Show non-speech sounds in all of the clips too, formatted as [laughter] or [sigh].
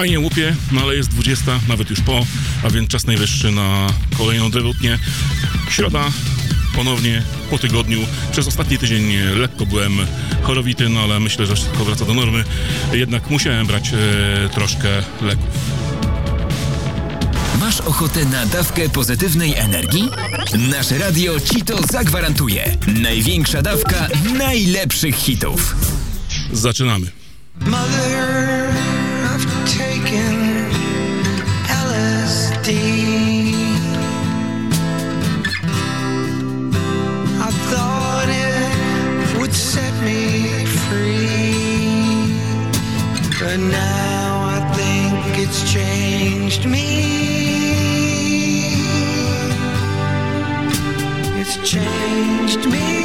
Fajnie łupie, no ale jest 20, nawet już po, a więc czas najwyższy na kolejną debutnię. Środa, ponownie po tygodniu. Przez ostatni tydzień lekko byłem chorowity, no ale myślę, że wszystko wraca do normy. Jednak musiałem brać e, troszkę leków. Masz ochotę na dawkę pozytywnej energii? Nasze radio ci to zagwarantuje. Największa dawka najlepszych hitów. Zaczynamy. Mother, reached me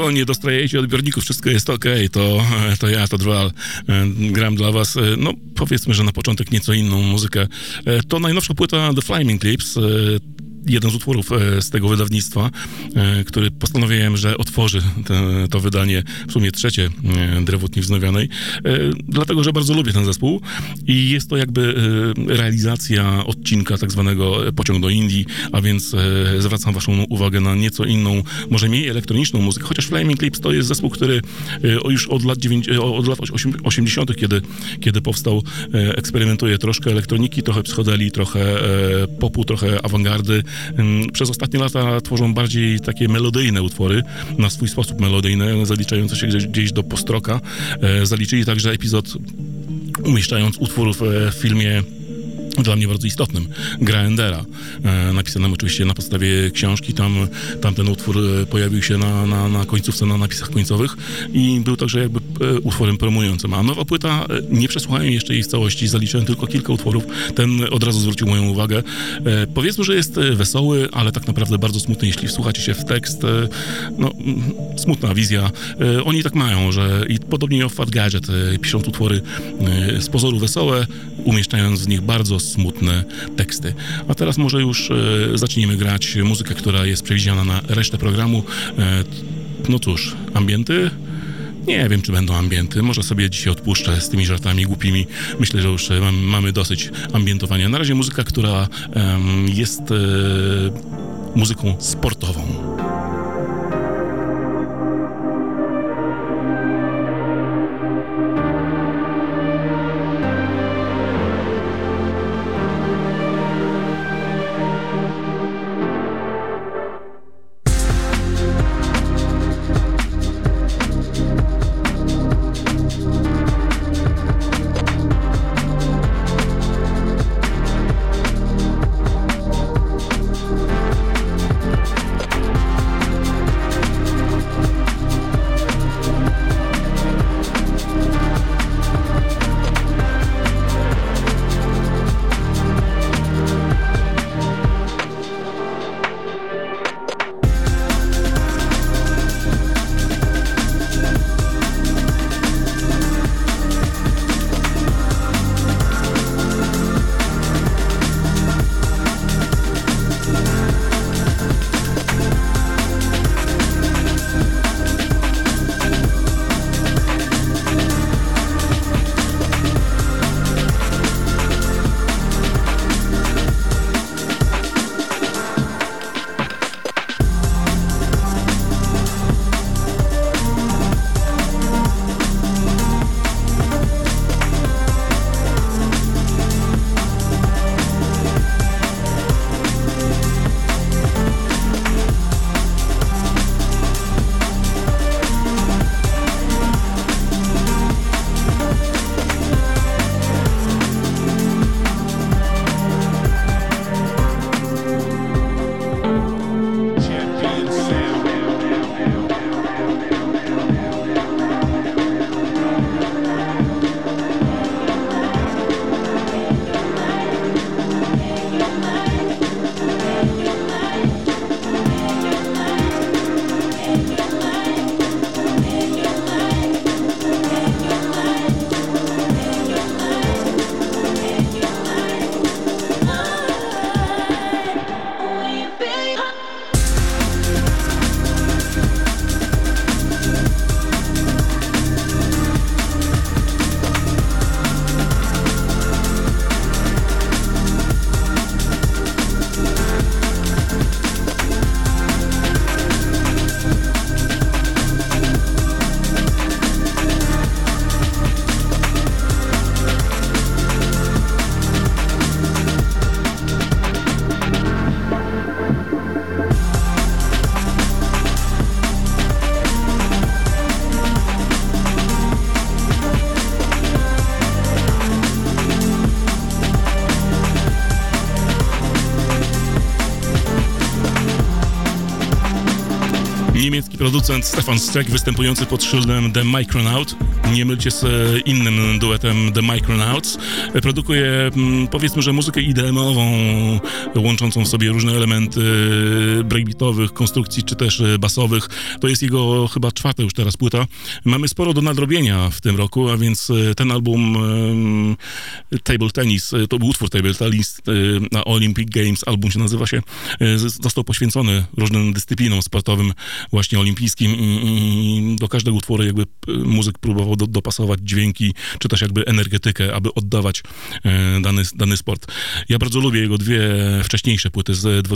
Mówiło, nie dostrajajcie odbiorników, wszystko jest ok, to, to ja, to Droal, e, gram dla was, e, no powiedzmy, że na początek nieco inną muzykę. E, To najnowsza płyta The Flaming Clips, jeden z utworów e, z tego wydawnictwa, e, który postanowiłem, że otworzy te, to wydanie, w sumie trzecie e, Drewutni Wznowionej, dlatego, że bardzo lubię ten zespół i jest to jakby realizacja odcinka tak zwanego Pociąg do Indii, a więc zwracam waszą uwagę na nieco inną, może mniej elektroniczną muzykę, chociaż Flaming Clips to jest zespół, który już od lat, od lat osiem- 80., kiedy, kiedy powstał, eksperymentuje troszkę elektroniki, trochę psychodeli, trochę popu, trochę awangardy, przez ostatnie lata tworzą bardziej takie melodyjne utwory, na swój sposób melodyjne, zaliczające się gdzieś, do postroka. E, zaliczyli także epizod umieszczając utwór w, e, w filmie dla mnie bardzo istotnym, Gra Endera, e, napisanym oczywiście na podstawie książki, tam, tam ten utwór e, pojawił się na, na, na końcówce, na napisach końcowych i był także jakby e, utworem promującym, a nowa płyta, nie przesłuchałem jeszcze jej w całości, zaliczyłem tylko kilka utworów, ten od razu zwrócił moją uwagę. Powiedzmy, że jest wesoły, ale tak naprawdę bardzo smutny, jeśli wsłuchacie się w tekst, no, smutna wizja. Oni tak mają, że i podobnie jak Fat Gadget piszą utwory z pozoru wesołe, umieszczając w nich bardzo smutne teksty. A teraz może już e, zacznijmy grać muzykę, która jest przewidziana na resztę programu. E, no cóż, ambienty? Nie wiem, czy będą ambienty. Może sobie dzisiaj odpuszczę z tymi żartami głupimi. Myślę, że już e, mam, mamy dosyć ambientowania. Na razie muzyka, która jest e, muzyką sportową. Producent Stefan Streck występujący pod szyldem The Micronaut. Nie mylcie z e, innym duetem The Micronauts. E, Produkuje mm, powiedzmy, że muzykę IDM-ową, łączącą w sobie różne elementy breakbeatowych, konstrukcji czy też e, basowych. To jest jego chyba czwarta już teraz płyta. Mamy sporo do nadrobienia w tym roku, a więc e, ten album e, Table Tennis, e, to był utwór Table Tennis e, na Olympic Games, album się nazywa się, e, został poświęcony różnym dyscyplinom sportowym, właśnie olimpijskim i, i do każdego utworu jakby muzyk próbował do, dopasować dźwięki, czy też jakby energetykę, aby oddawać dany, dany sport. Ja bardzo lubię jego dwie wcześniejsze płyty z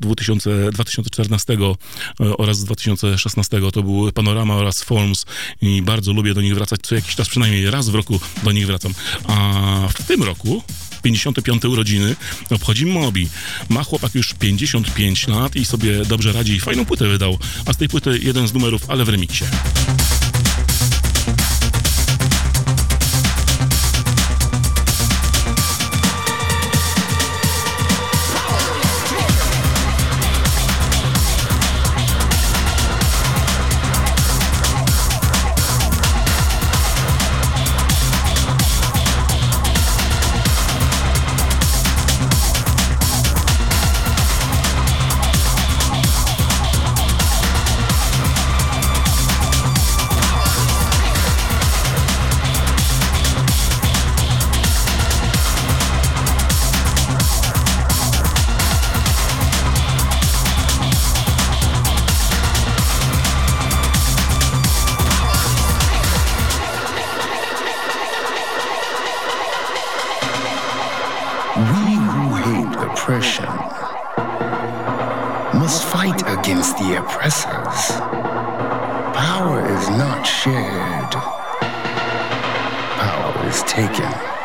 2000, 2014 e, oraz z 2016. To był Panorama oraz Forms i bardzo lubię do nich wracać co jakiś czas, przynajmniej raz w roku do nich wracam. A w tym roku 55 urodziny obchodzi Mobi. Ma chłopak już 55 lat i sobie dobrze radzi. Fajną płytę wydał, a z tej płyty jeden z numerów, ale w remiksie. Is not shared, power is taken.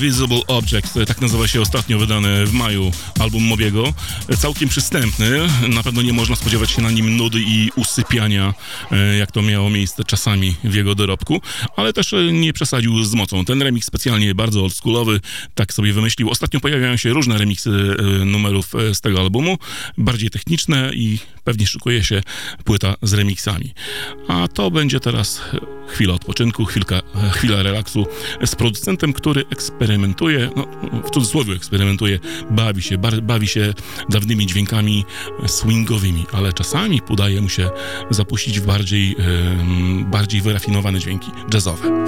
All Visible Objects, tak nazywa się ostatnio wydany w maju album Mobiego. Całkiem przystępny, na pewno nie można spodziewać się na nim nudy i usypiania, e, jak to miało miejsce czasami w jego dorobku, ale też e, nie przesadził z mocą. Ten remix specjalnie bardzo oldschoolowy, tak sobie wymyślił. Ostatnio pojawiają się różne remiksy e, numerów e, z tego albumu, bardziej techniczne i pewnie szykuje się płyta z remixami. A to będzie teraz chwila odpoczynku, chwilka, chwila relaksu z producentem, który eksperymentuje, no, w cudzysłowie eksperymentuje, bawi się, bawi się dawnymi dźwiękami swingowymi, ale czasami udaje mu się zapuścić w bardziej, bardziej wyrafinowane dźwięki jazzowe.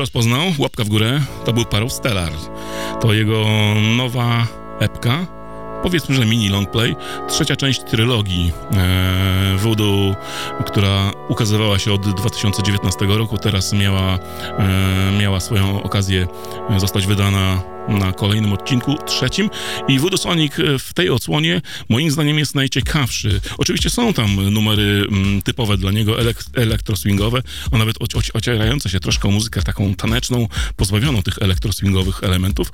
Rozpoznał? Łapka w górę. To był Parów Stellar. To jego nowa epka. Powiedzmy, że mini longplay. Trzecia część trylogii e, Voodoo, która ukazywała się od 2019 roku. Teraz miała, e, miała swoją okazję zostać wydana na kolejnym odcinku, trzecim. I Voodoo Sonic e, tej odsłonie moim zdaniem jest najciekawszy. Oczywiście są tam numery mm, typowe dla niego, elek- elektroswingowe, a nawet oci- ocierające się troszkę o muzykę taką taneczną, pozbawioną tych elektroswingowych elementów,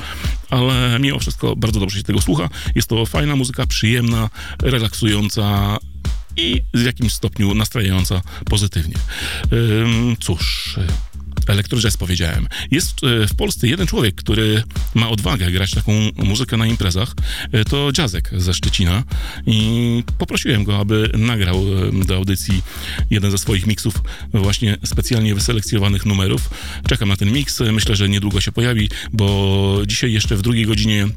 ale mimo wszystko bardzo dobrze się tego słucha. Jest to fajna muzyka, przyjemna, relaksująca i w jakimś stopniu nastrajająca pozytywnie. Cóż... Elektrojazz powiedziałem. Jest e, w Polsce jeden człowiek, który ma odwagę grać taką muzykę na imprezach. E, To Dziazek ze Szczecina i poprosiłem go, aby nagrał e, do audycji jeden ze swoich miksów właśnie specjalnie wyselekcjonowanych numerów. Czekam na ten miks. Myślę, że niedługo się pojawi, bo dzisiaj jeszcze w drugiej godzinie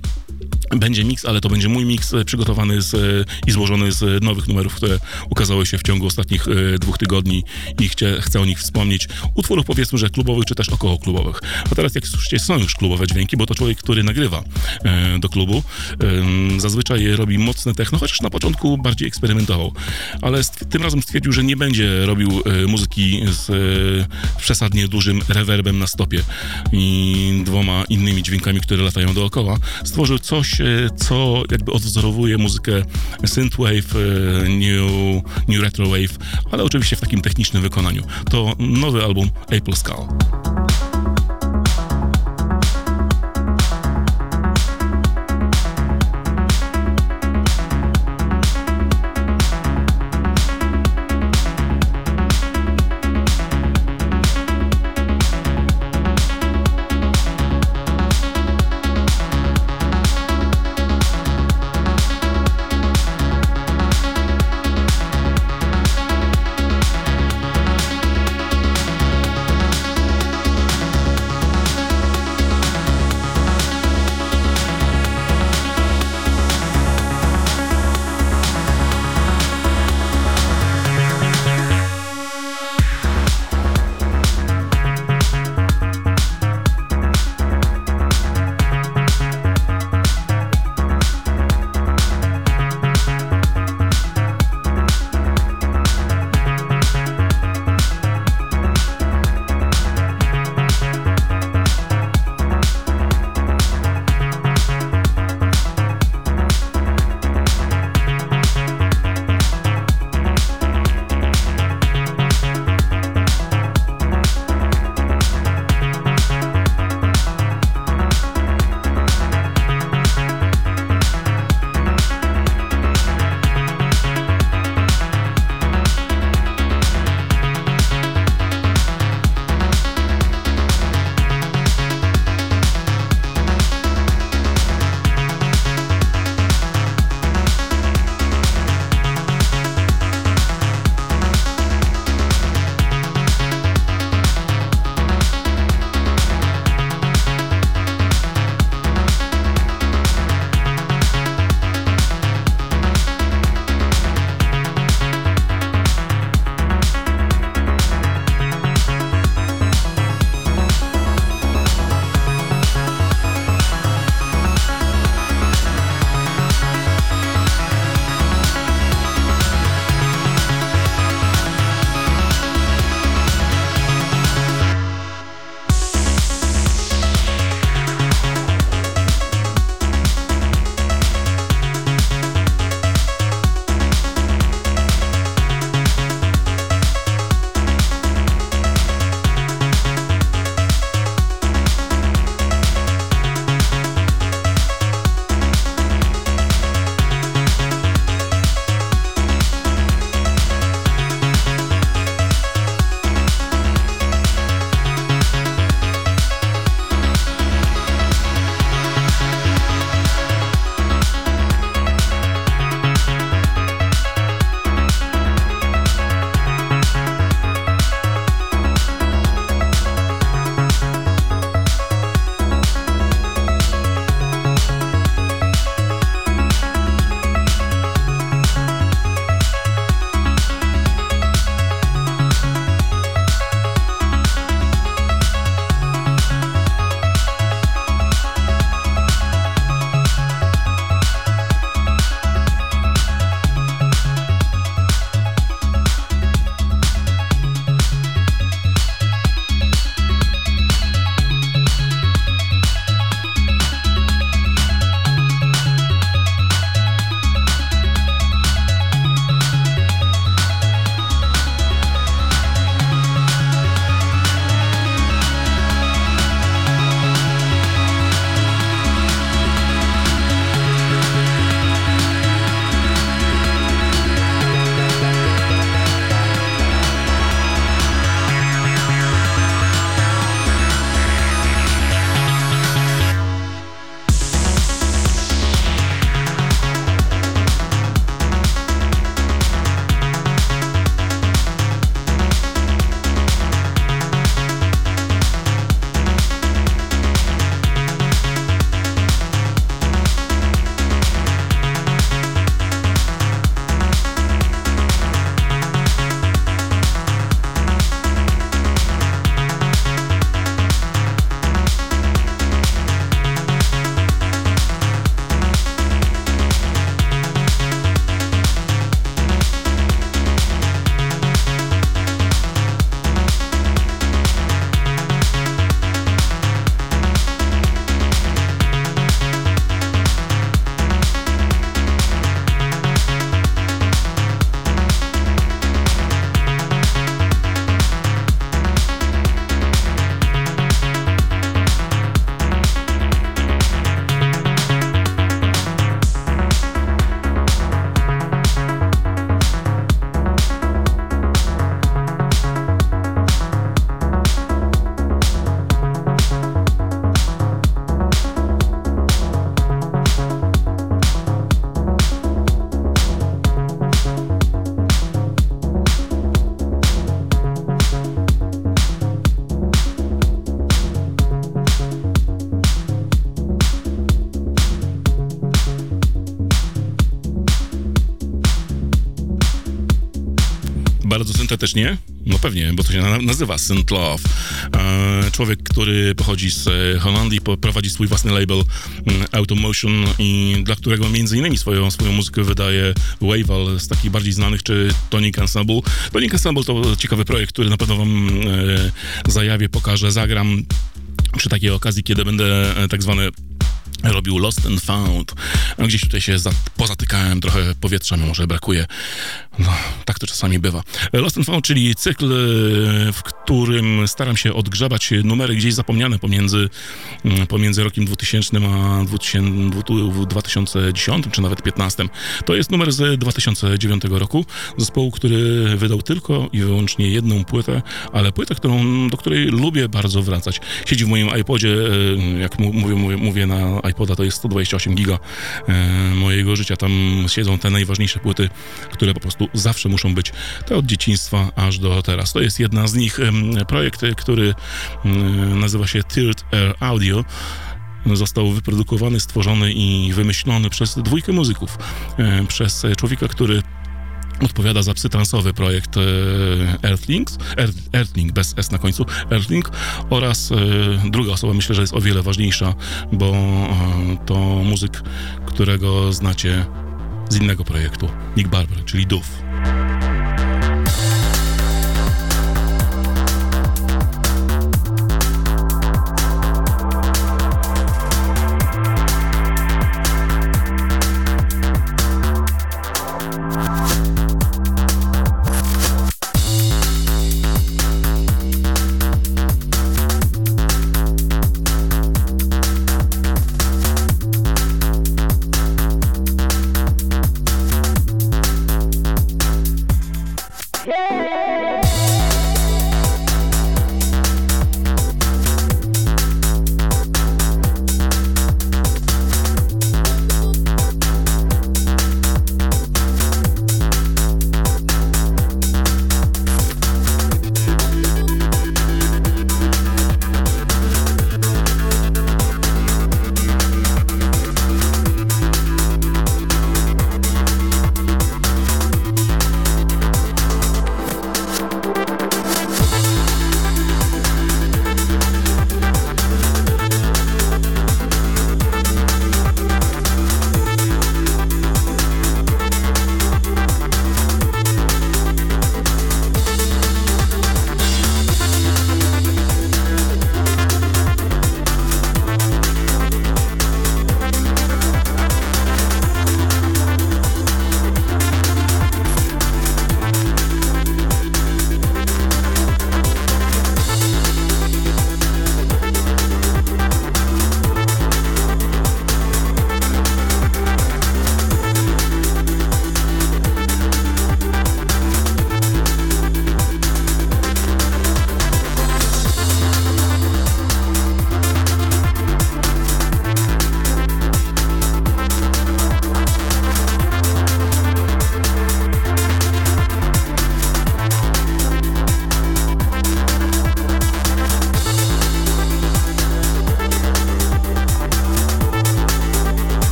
będzie miks, ale to będzie mój miks przygotowany z, i złożony z nowych numerów, które ukazały się w ciągu ostatnich dwóch tygodni i chcie, chcę o nich wspomnieć. Utworów powiedzmy, że klubowych czy też około klubowych. A teraz jak słyszycie, są już klubowe dźwięki, bo to człowiek, który nagrywa e, do klubu. Em, zazwyczaj robi mocne techno, chociaż na początku bardziej eksperymentował. Ale tym razem stwierdził, że nie będzie robił e, muzyki z e, przesadnie dużym rewerbem na stopie i dwoma innymi dźwiękami, które latają dookoła. Stworzył coś, e, co jakby odwzorowuje muzykę synthwave, e, new, new retrowave, ale oczywiście w takim technicznym wykonaniu. To nowy album Apple Skull. Thank you. Też nie? No pewnie, bo to się na, nazywa Synth Love. E, człowiek, który pochodzi z e, Holandii, prowadzi swój własny label mm, Automotion i dla którego między innymi swoją, swoją muzykę wydaje Waval z takich bardziej znanych, czy Tonic Ensemble. Tonic Ensemble to ciekawy projekt, który na pewno wam e, zajawię, pokażę, zagram przy takiej okazji, kiedy będę tak zwane robił Lost and Found. Gdzieś tutaj się za, pozatykałem, trochę powietrza mi może brakuje. No, to czasami bywa. Lost and Found, czyli cykl, w którym staram się odgrzebać numery gdzieś zapomniane pomiędzy, pomiędzy rokiem 2000 a 2000, 2010 czy nawet 15. To jest numer z 2009 roku, zespołu, który wydał tylko i wyłącznie jedną płytę, ale płytę, którą, do której lubię bardzo wracać. Siedzi w moim iPodzie, e, jak mówię, mówię, mówię na iPoda, to jest 128 giga e, mojego życia. Tam siedzą te najważniejsze płyty, które po prostu zawsze muszą być. Te od dzieciństwa aż do teraz. To jest jedna z nich. Projekt, który mm, nazywa się Tilt Air Audio został wyprodukowany, stworzony i wymyślony przez dwójkę muzyków. E, Przez e, człowieka, który odpowiada za psytransowy projekt e, Earthlings, Earth, Earthling bez S na końcu, Earthling oraz druga osoba, myślę, że jest o wiele ważniejsza, bo to muzyk, którego znacie z innego projektu, Nick Barber, czyli Duff.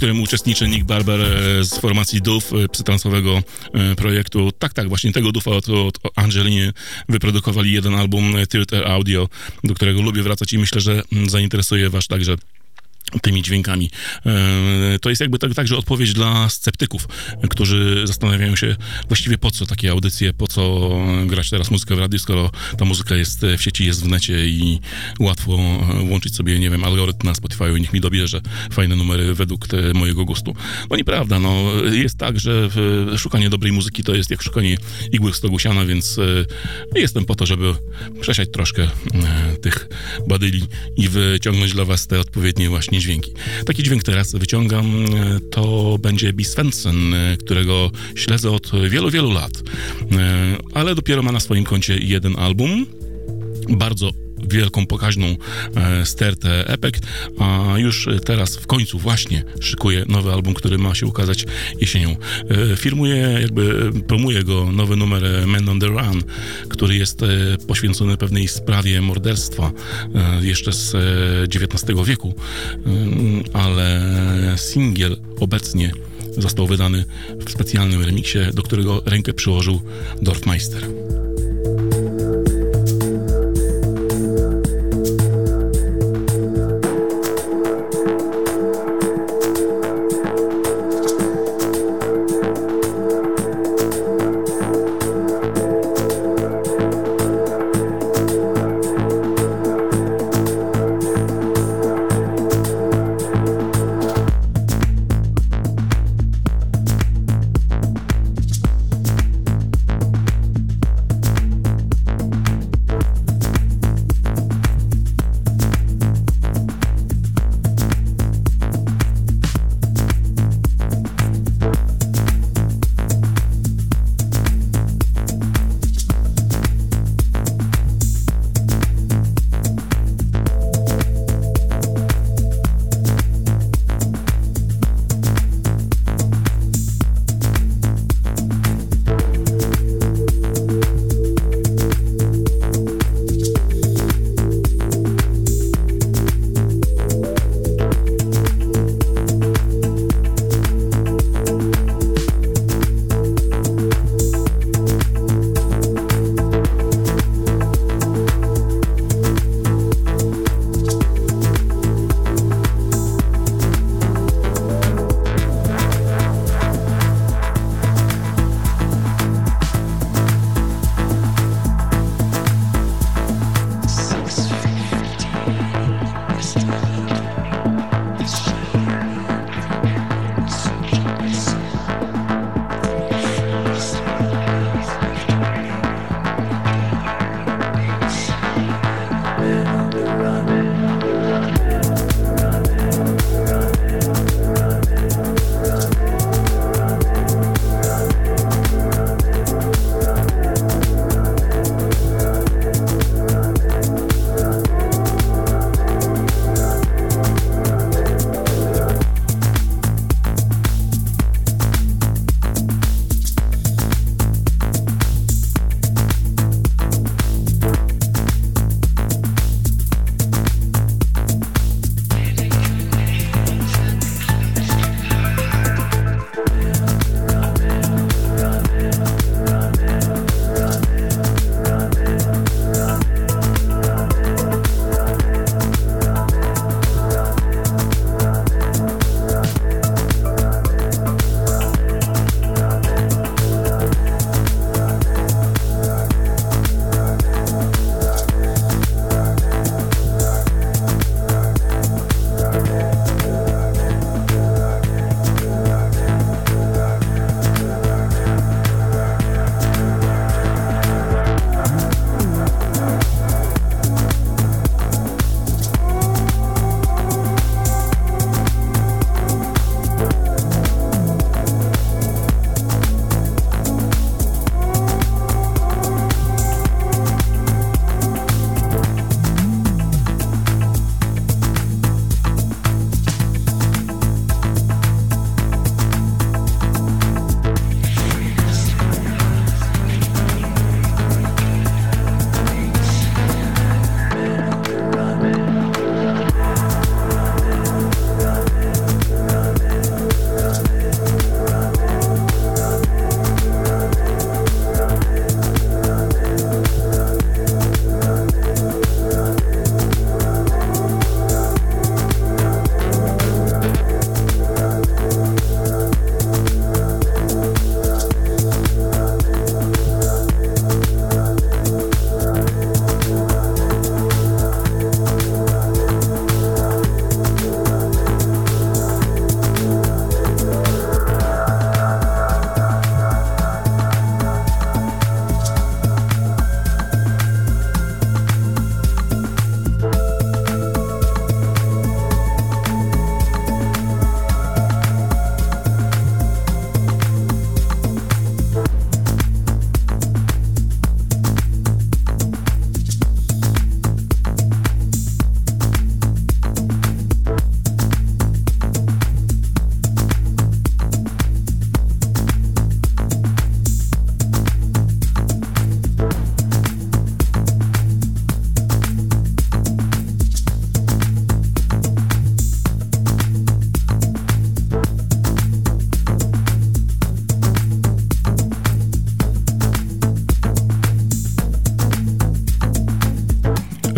Którym uczestniczy Nick Barber e, z formacji DUF, e, psytransowego e, projektu. Tak, tak, właśnie tego DUFa od, od Angeliny wyprodukowali jeden album Theater Audio, do którego lubię wracać i myślę, że mm, zainteresuje was także tymi dźwiękami. E, To jest jakby tak, także odpowiedź dla sceptyków, e, którzy zastanawiają się właściwie po co takie audycje, po co grać teraz muzykę w radiu, skoro ta muzyka jest w sieci, jest w necie i łatwo e, włączyć sobie, nie wiem, algorytm na Spotify i niech mi dobierze fajne numery według te, mojego gustu. No nieprawda, no jest tak, że e, szukanie dobrej muzyki to jest jak szukanie igły w stogu siana, więc e, jestem po to, żeby przesiać troszkę e, tych badyli i wyciągnąć dla was te odpowiednie właśnie dźwięki. Taki dźwięk teraz wyciągam, e, to będzie B. Svensson, e, którego śledzę od wielu, wielu lat, E, ale dopiero ma na swoim koncie jeden album, bardzo wielką, pokaźną e, stertę Epek, a już teraz w końcu właśnie szykuje nowy album, który ma się ukazać jesienią. E, firmuje, jakby promuje go nowy numer e, Man on the Run, który jest e, poświęcony pewnej sprawie morderstwa e, jeszcze z e, XIX wieku, ale singiel obecnie został wydany w specjalnym remiksie, do którego rękę przyłożył Dorfmeister.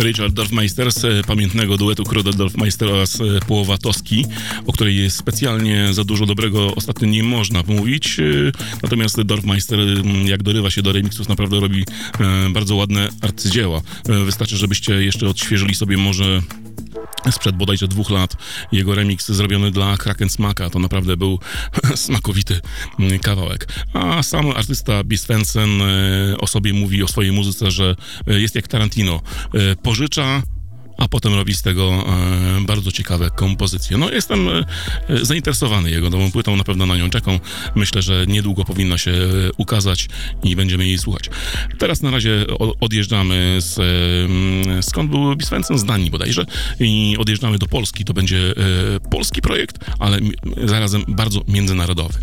Richard Dorfmeister z e, pamiętnego duetu Kruder Dorfmeister oraz e, Połowa Toski, o której jest specjalnie za dużo dobrego ostatnio nie można mówić. e, Natomiast Dorfmeister, jak dorywa się do remixów, naprawdę robi bardzo ładne arcydzieła. Wystarczy, żebyście jeszcze odświeżyli sobie może sprzed bodajże dwóch lat jego remix zrobiony dla Kraken Smaka. To naprawdę był [laughs] smakowity mm, kawałek. A sam artysta Bis Svensson e, o sobie mówi, o swojej muzyce, że e, jest jak Tarantino. E, Pożycza, a potem robi z tego e, bardzo ciekawe kompozycje. No jestem e, zainteresowany jego nową płytą, na pewno na nią czekam. Myślę, że niedługo powinna się e, ukazać i będziemy jej słuchać. Teraz na razie odjeżdżamy z... Skąd był Biswensson? Z Danii bodajże. I odjeżdżamy do Polski. To będzie polski projekt, ale zarazem bardzo międzynarodowy.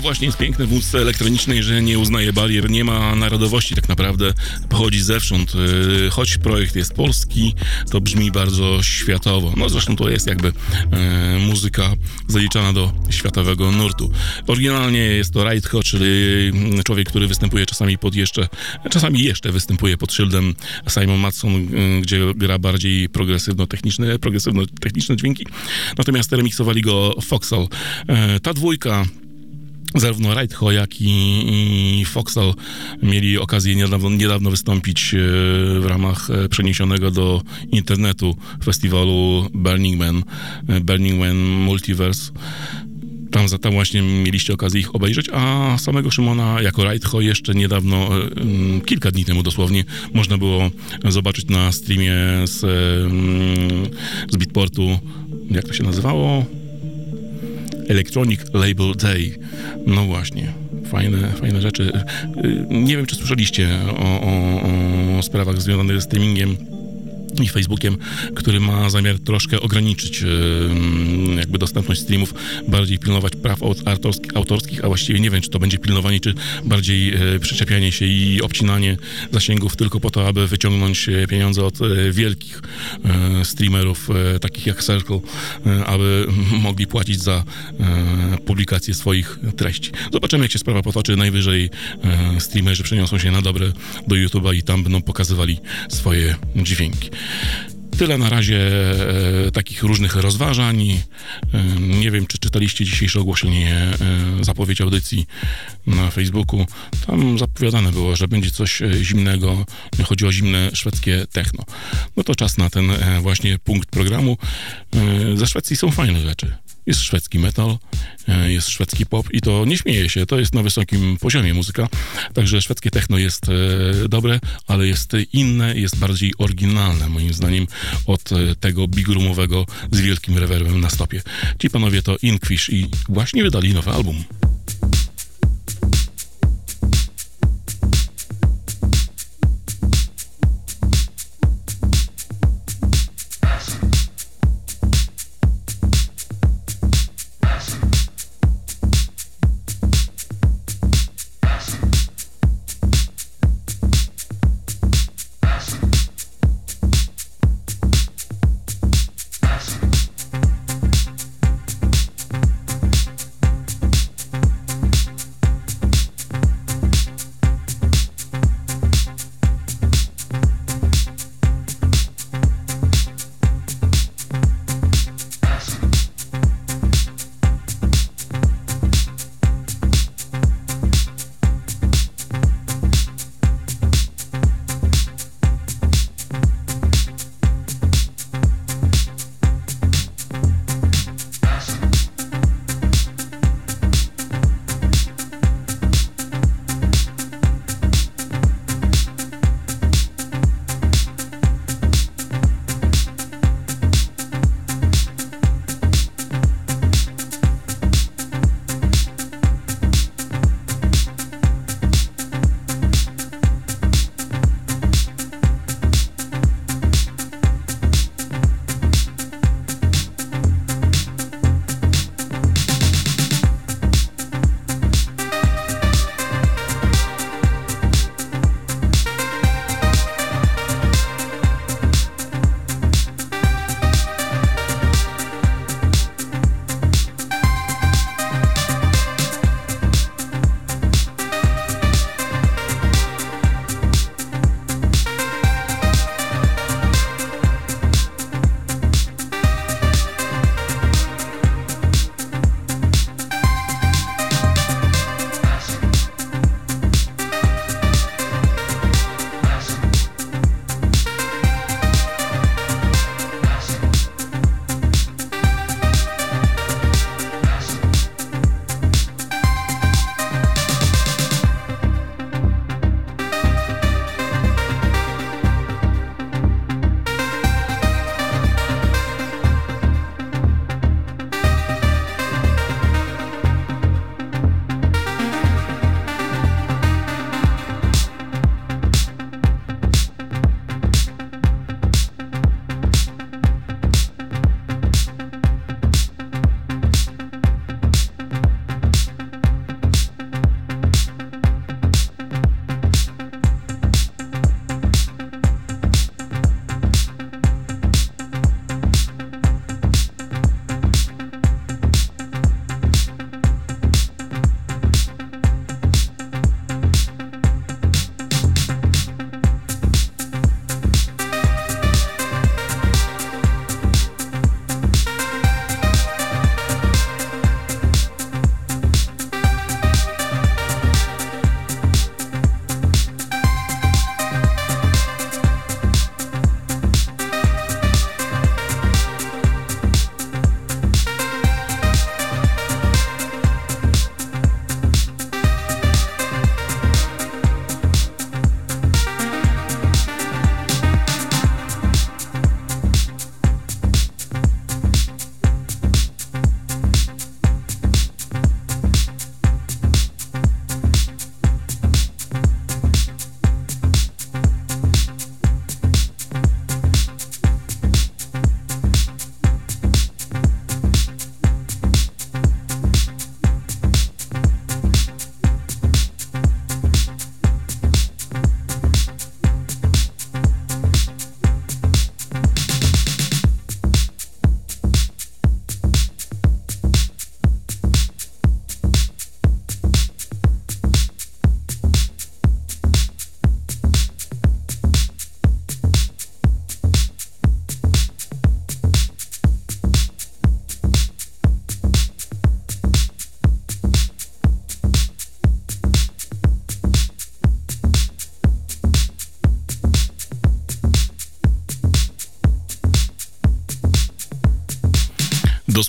Właśnie jest piękne w muzyce elektronicznej, że nie uznaje barier, nie ma narodowości tak naprawdę, pochodzi zewsząd. E, Choć projekt jest polski, to brzmi bardzo światowo. No zresztą to jest jakby e, muzyka zaliczana do światowego nurtu. Oryginalnie jest to Raidho, czyli mm, człowiek, który występuje czasami pod jeszcze, czasami jeszcze występuje pod szyldem Simon Matson, y, gdzie gra bardziej progresywno-techniczne, progresywno-techniczne dźwięki. Natomiast remiksowali go Foxal. E, Ta dwójka Zarówno Raidho, jak i, Foxal mieli okazję niedawno, niedawno wystąpić e, w ramach e, przeniesionego do internetu festiwalu Burning Man, e, Burning Man Multiverse. Tam, tam właśnie mieliście okazję ich obejrzeć, a samego Szymona jako Raidho jeszcze niedawno, mm, kilka dni temu dosłownie, można było zobaczyć na streamie z, mm, z Beatportu, jak to się nazywało? Electronic Label Day. No właśnie, fajne, fajne rzeczy. Y, Nie wiem, czy słyszeliście o, o, o sprawach związanych ze streamingiem i Facebookiem, który ma zamiar troszkę ograniczyć em, jakby dostępność streamów, bardziej pilnować praw aut- autorskich, a właściwie nie wiem, czy to będzie pilnowanie, czy bardziej e, przyczepianie się i obcinanie zasięgów tylko po to, aby wyciągnąć e, pieniądze od e, wielkich e, streamerów, e, takich jak Circle, e, aby [laughs] mogli płacić za e, publikację swoich treści. Zobaczymy, jak się sprawa potoczy. Najwyżej e, streamerzy przeniosą się na dobre do YouTube'a i tam będą pokazywali swoje dźwięki. Tyle na razie e, takich różnych rozważań. E, nie wiem, czy czytaliście dzisiejsze ogłoszenie, e, zapowiedź audycji na Facebooku. Tam zapowiadane było, że będzie coś e, zimnego. Chodzi o zimne szwedzkie techno. No to czas na ten e, właśnie punkt programu. E, ze Szwecji są fajne rzeczy. Jest szwedzki metal, e, jest szwedzki pop i to nie śmieje się, to jest na wysokim poziomie muzyka. Także szwedzkie techno jest e, dobre, ale jest inne, jest bardziej oryginalne moim zdaniem od e, tego big roomowego z wielkim rewerbem na stopie. Ci panowie to Inkfish i właśnie wydali nowy album.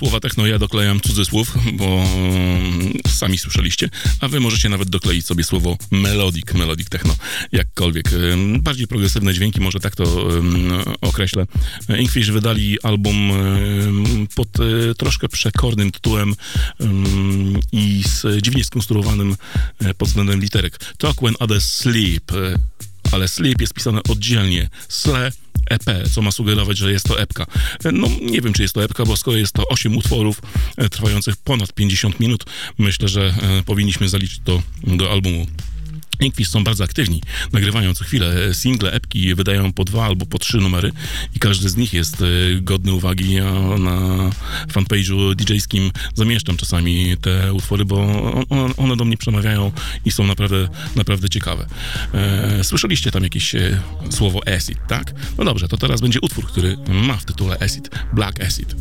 Słowa techno ja doklejam cudzysłów, bo mm, sami słyszeliście, a wy możecie nawet dokleić sobie słowo melodic, melodic techno, jakkolwiek. Bardziej progresywne dźwięki, może tak to określę. Inkfish wydali album pod y, troszkę przekornym tytułem i z dziwnie skonstruowanym y, pod względem literek. Talk when others sleep, y, ale sleep jest pisane oddzielnie. Sle EP, co ma sugerować, że jest to epka. No, nie wiem, czy jest to epka, bo skoro jest to 8 utworów e, trwających ponad 50 minut, myślę, że e, powinniśmy zaliczyć to do albumu. Inkwish są bardzo aktywni, nagrywają co chwilę single, epki, wydają po dwa albo po trzy numery i każdy z nich jest e, godny uwagi. Ja na fanpage'u DJ-skim zamieszczam czasami te utwory, bo one, do mnie przemawiają i są naprawdę, naprawdę ciekawe. E, słyszeliście tam jakieś e, słowo acid, tak? No dobrze, to teraz będzie utwór, który ma w tytule acid, Black Acid.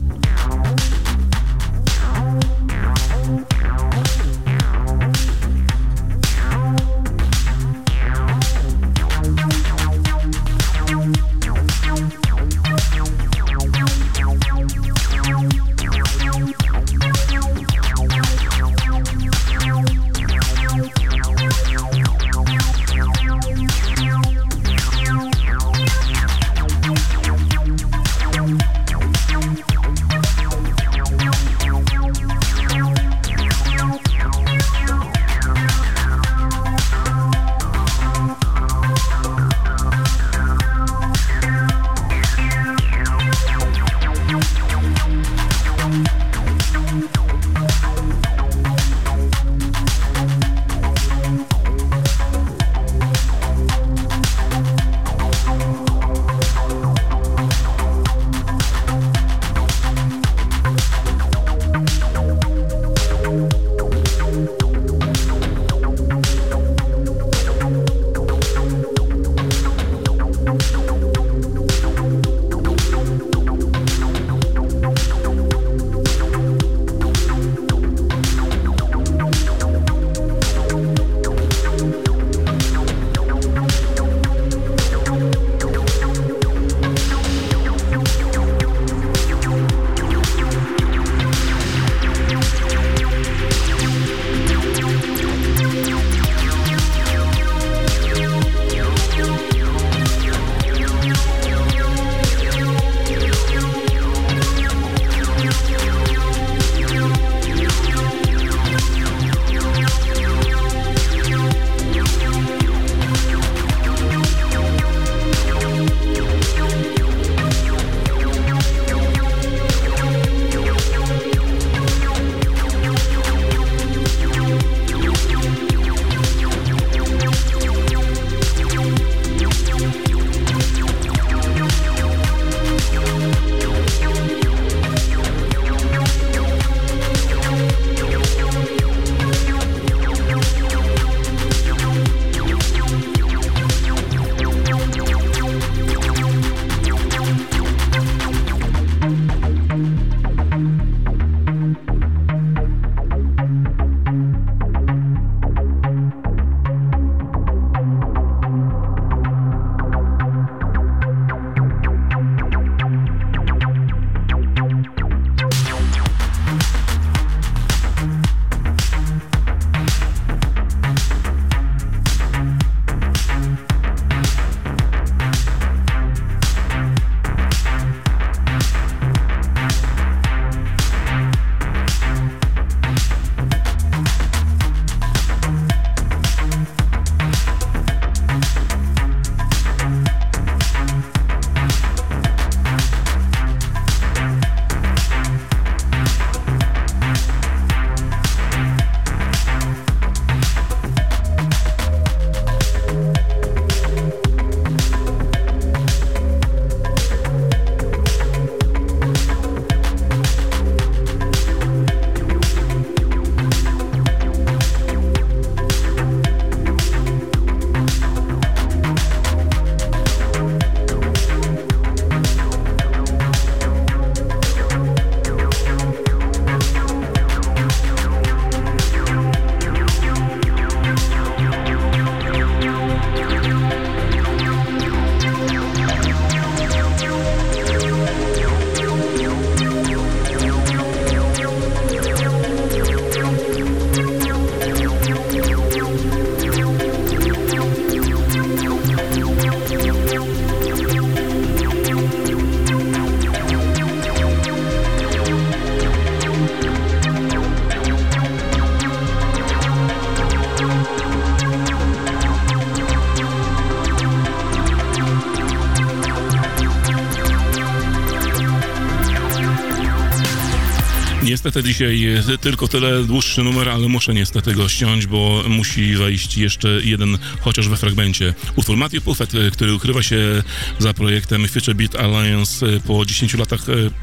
Niestety dzisiaj e, tylko tyle, dłuższy numer, ale muszę niestety go ściąć, bo musi wejść jeszcze jeden, chociaż we fragmencie. Utwór Matthew Puffett, e, który ukrywa się za projektem Future Beat Alliance e, po 10 latach,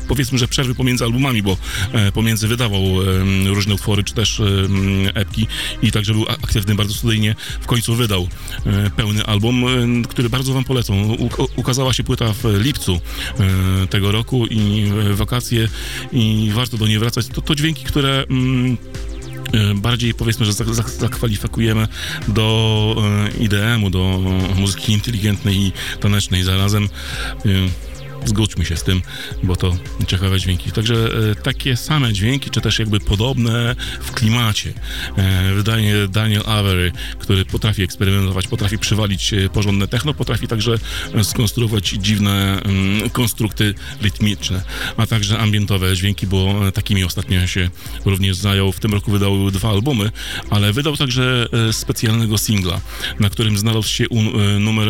powiedzmy, że przerwy pomiędzy albumami, bo pomiędzy wydawał różne utwory, czy też epki i także był aktywny bardzo studyjnie. W końcu wydał e, pełny album, e, który bardzo wam polecam. Ukazała się płyta w lipcu e, tego roku i wakacje i warto do niej wracać. To, to dźwięki, które mm, bardziej powiedzmy, że zak- zak- zakwalifikujemy do IDM-u, do muzyki inteligentnej i tanecznej zarazem. Zgódźmy się z tym, bo to ciekawe dźwięki. Także e, takie same dźwięki, czy też jakby podobne w klimacie. E, wydanie Daniel Avery, który potrafi eksperymentować, potrafi przywalić e, porządne techno, potrafi także skonstruować dziwne mm, konstrukty rytmiczne, a także ambientowe dźwięki, bo takimi ostatnio się również zajął. W tym roku wydał dwa albumy, ale wydał także specjalnego singla, na którym znalazł się numer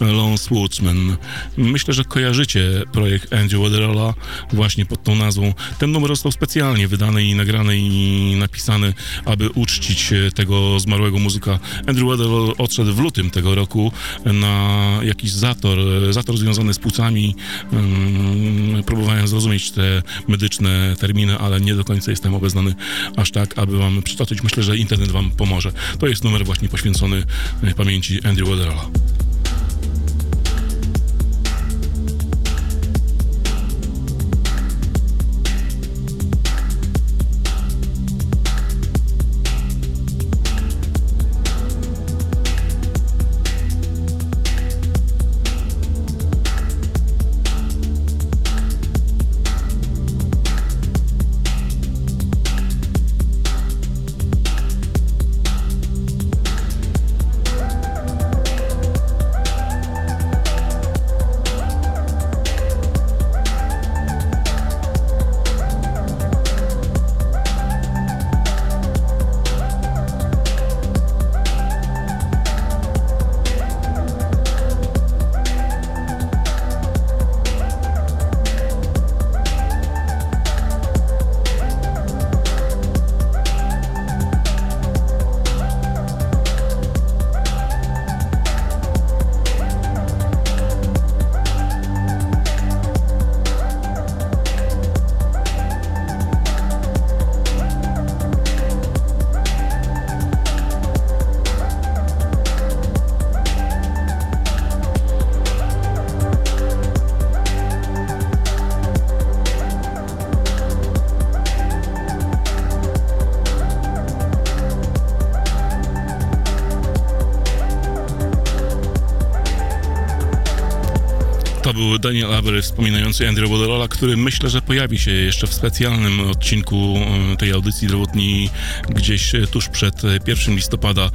Lone Woodsman. Myślę, że kojarzycie projekt Andrew Waderola właśnie pod tą nazwą. Ten numer został specjalnie wydany i nagrany i napisany, aby uczcić e, tego zmarłego muzyka. Andrew Waderall odszedł w lutym tego roku na jakiś zator, e, zator związany z płucami. Mm, Próbowałem zrozumieć te medyczne terminy, ale nie do końca jestem obeznany aż tak, aby wam przytoczyć. Myślę, że internet wam pomoże. To jest numer właśnie poświęcony e, pamięci Andrew Waderola. Był Daniel Avery wspominający Andrew Waderola, który myślę, że pojawi się jeszcze w specjalnym odcinku e, tej audycji zdrowotnej gdzieś tuż przed e, 1 listopada.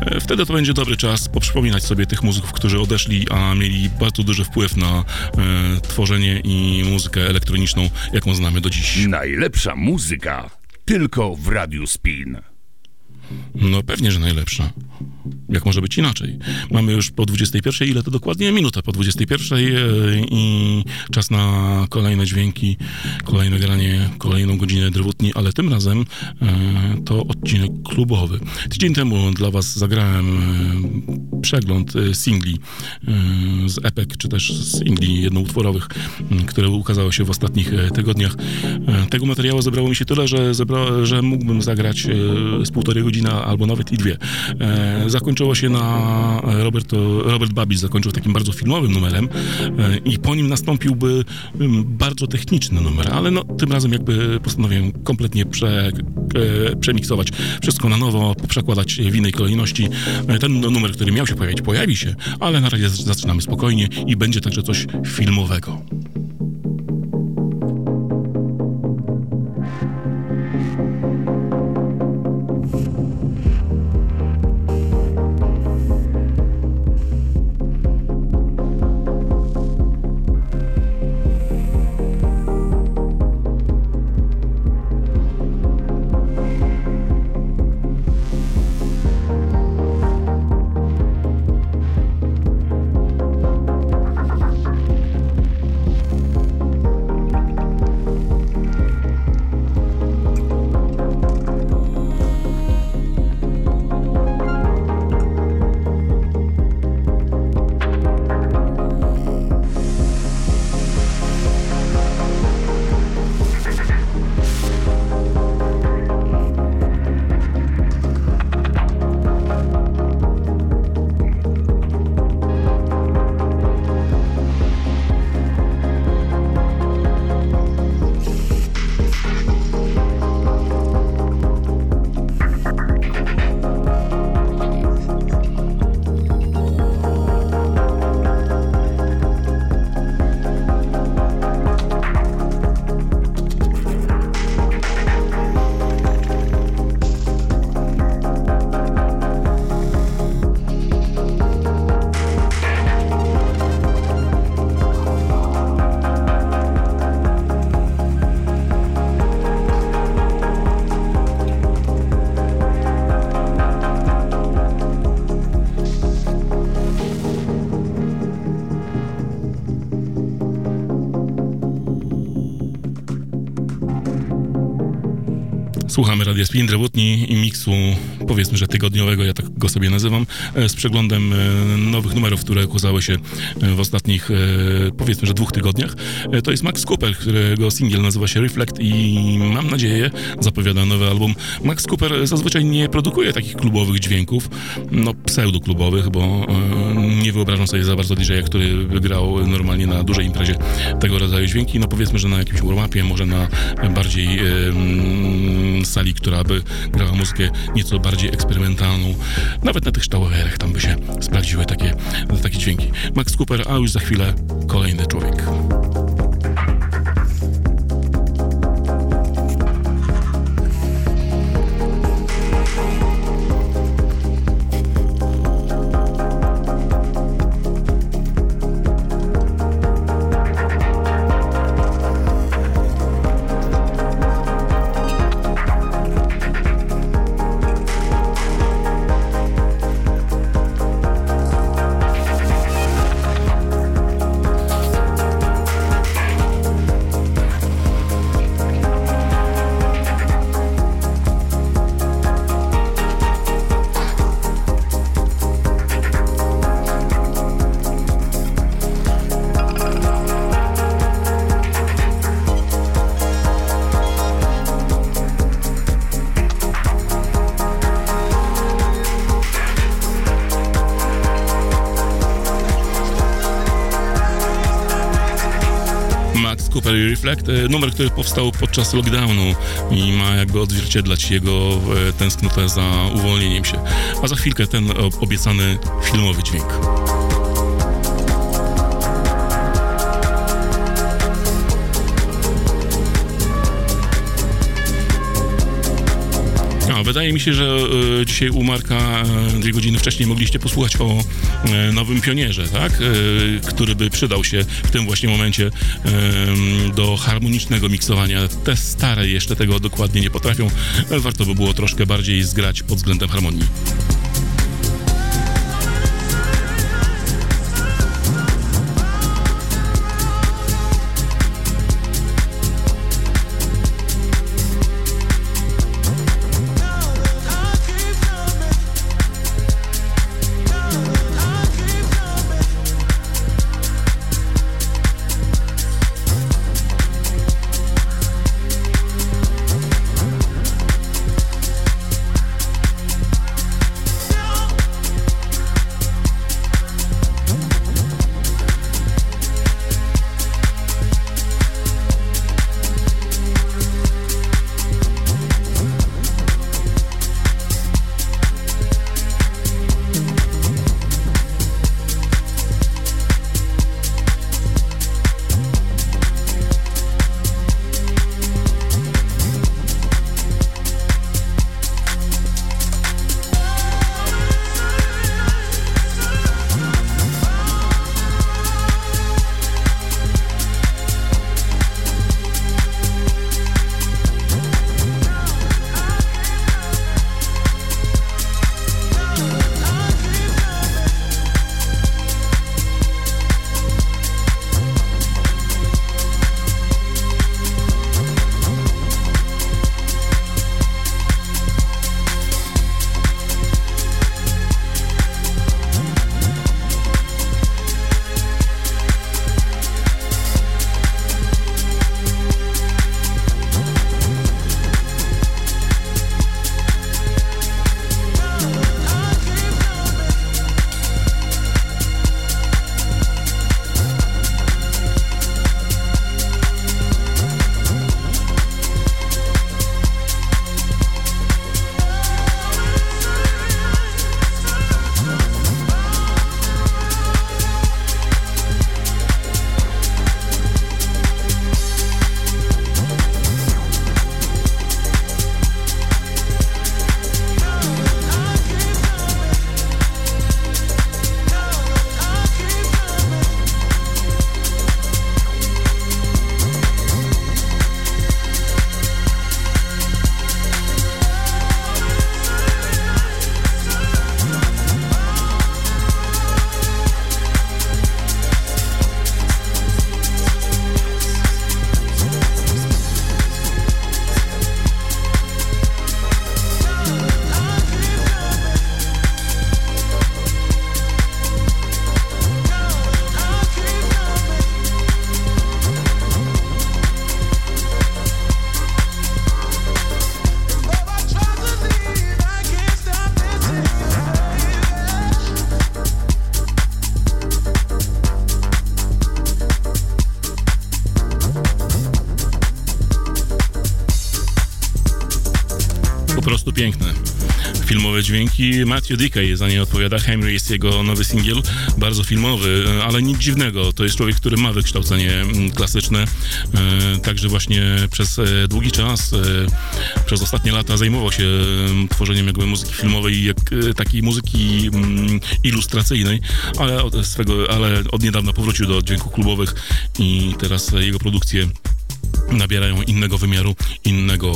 E, Wtedy to będzie dobry czas poprzypominać sobie tych muzyków, którzy odeszli, a mieli bardzo duży wpływ na e, tworzenie i muzykę elektroniczną, jaką znamy do dziś. Najlepsza muzyka tylko w Radiu Spin. No pewnie, że najlepsza. Jak może być inaczej? Mamy już po 21, ile to dokładnie? Minuta po 21 e, i czas na kolejne dźwięki, kolejne granie, kolejną godzinę drewutni, ale tym razem e, to odcinek klubowy. Tydzień temu dla was zagrałem e, przegląd singli z epek, czy też singli jednoutworowych, które ukazały się w ostatnich tygodniach. Tego materiału zebrało mi się tyle, że, zebra, że mógłbym zagrać z półtorej godziny albo nawet i dwie. E, Zakończyło się na Robert, Robert Babis zakończył takim bardzo filmowym numerem e, i po nim nastąpiłby mm, bardzo techniczny numer, ale no, tym razem jakby postanowiłem kompletnie prze, e, przemiksować wszystko na nowo, przekładać w innej kolejności. E, Ten numer, który miał się pojawić, pojawi się, ale na razie zaczynamy spokojnie i będzie także coś filmowego. Tygodniowego, ja tak go sobie nazywam, e, z przeglądem e, nowych numerów, które ukazały się e, w ostatnich, powiedzmy, że dwóch tygodniach. To jest Max Cooper, którego singiel nazywa się Reflect i mam nadzieję, zapowiada nowy album. Max Cooper zazwyczaj nie produkuje takich klubowych dźwięków, no pseudoklubowych, bo nie wyobrażam sobie za bardzo DJ, który grał normalnie na dużej imprezie tego rodzaju dźwięki. No powiedzmy, że na jakimś warm-upie, może na bardziej sali, która by grała muzykę nieco bardziej eksperymentalną. Nawet na tych ształowerach tam by się sprawdziły takie, takie dźwięki. Max Cooper, a już za chwilę kolejny człowiek. E, numer, który powstał podczas lockdownu i ma jakby odzwierciedlać jego e, tęsknotę za uwolnieniem się. A za chwilkę ten o- obiecany filmowy dźwięk. Wydaje mi się, że e, dzisiaj u Marka e, dwie godziny wcześniej mogliście posłuchać o e, nowym pionierze, tak? E, który by przydał się w tym właśnie momencie em, do harmonicznego miksowania. Te stare jeszcze tego dokładnie nie potrafią. E, Warto by było troszkę bardziej zgrać pod względem harmonii. Dźwięki. Matthew Dickey za nie odpowiada. Henry jest jego nowy singiel, bardzo filmowy, ale nic dziwnego. To jest człowiek, który ma wykształcenie mm, klasyczne. E, Także właśnie przez e, długi czas, e, przez ostatnie lata zajmował się e, tworzeniem jakby muzyki filmowej, jak, takiej muzyki mm, ilustracyjnej, ale od, swego, ale od niedawna powrócił do dźwięków klubowych i teraz jego produkcje nabierają innego wymiaru, innego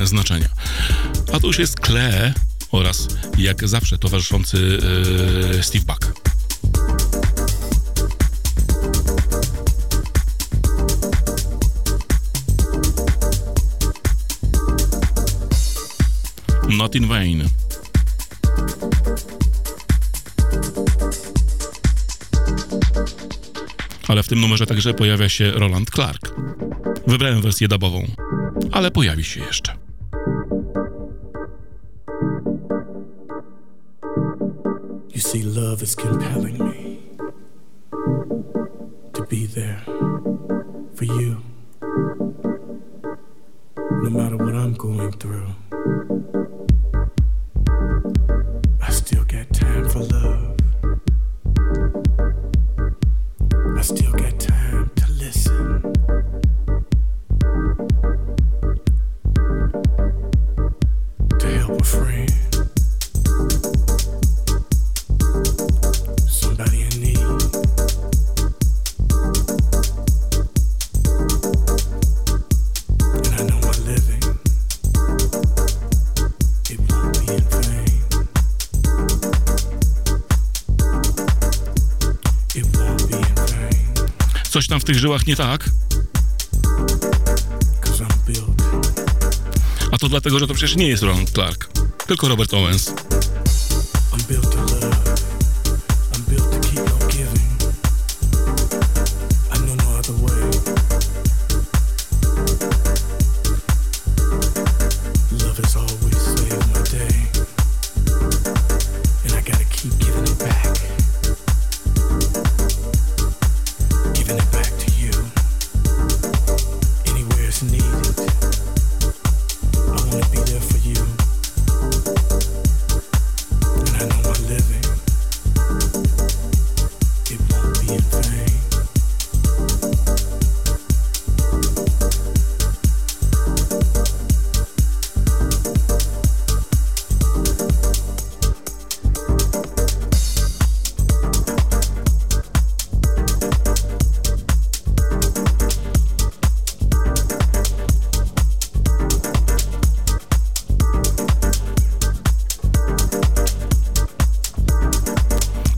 e, znaczenia. A to już jest Kle oraz jak zawsze towarzyszący e, Steve Buck. Not in vain. Ale w tym numerze także pojawia się Roland Clark. Wybrałem wersję dubową, ale pojawi się jeszcze. Is compelling me tam w tych żyłach nie tak, a to dlatego, że to przecież nie jest Roland Clark, tylko Robert Owens.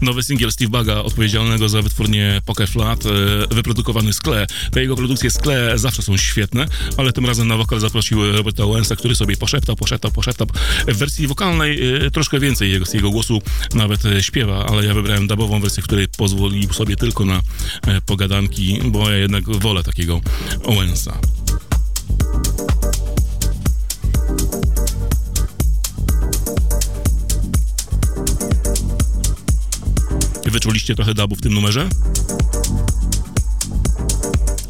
Nowy singiel Steve Baga, odpowiedzialnego za wytwórnię Poker Flat, e, wyprodukowany z Kle. Te jego produkcje z zawsze są świetne, ale tym razem na wokal zaprosił Roberta Owensa, który sobie poszeptał, poszeptał, poszeptał. W wersji wokalnej e, troszkę więcej jego, z jego głosu nawet e, śpiewa, ale ja wybrałem dubową wersję, w której pozwolił sobie tylko na pogadanki, bo ja jednak wolę takiego Owensa. Wyczuliście trochę dubu w tym numerze?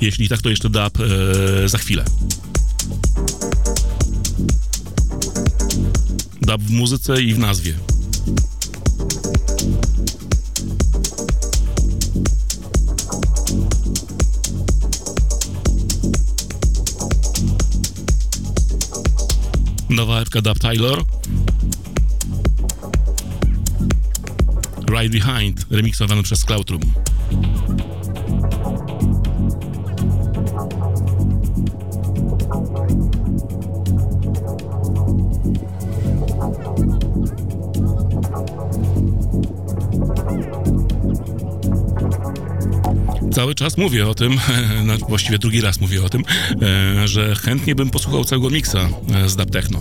Jeśli tak, to jeszcze dub e, za chwilę. Dub w muzyce i w nazwie. Nowa epka Dub Tyler. Right Behind, remiksowany przez Cloudroom. Cały czas mówię o tym, [laughs] właściwie drugi raz mówię o tym, e, że chętnie bym posłuchał całego miksa e, z Dub Techno.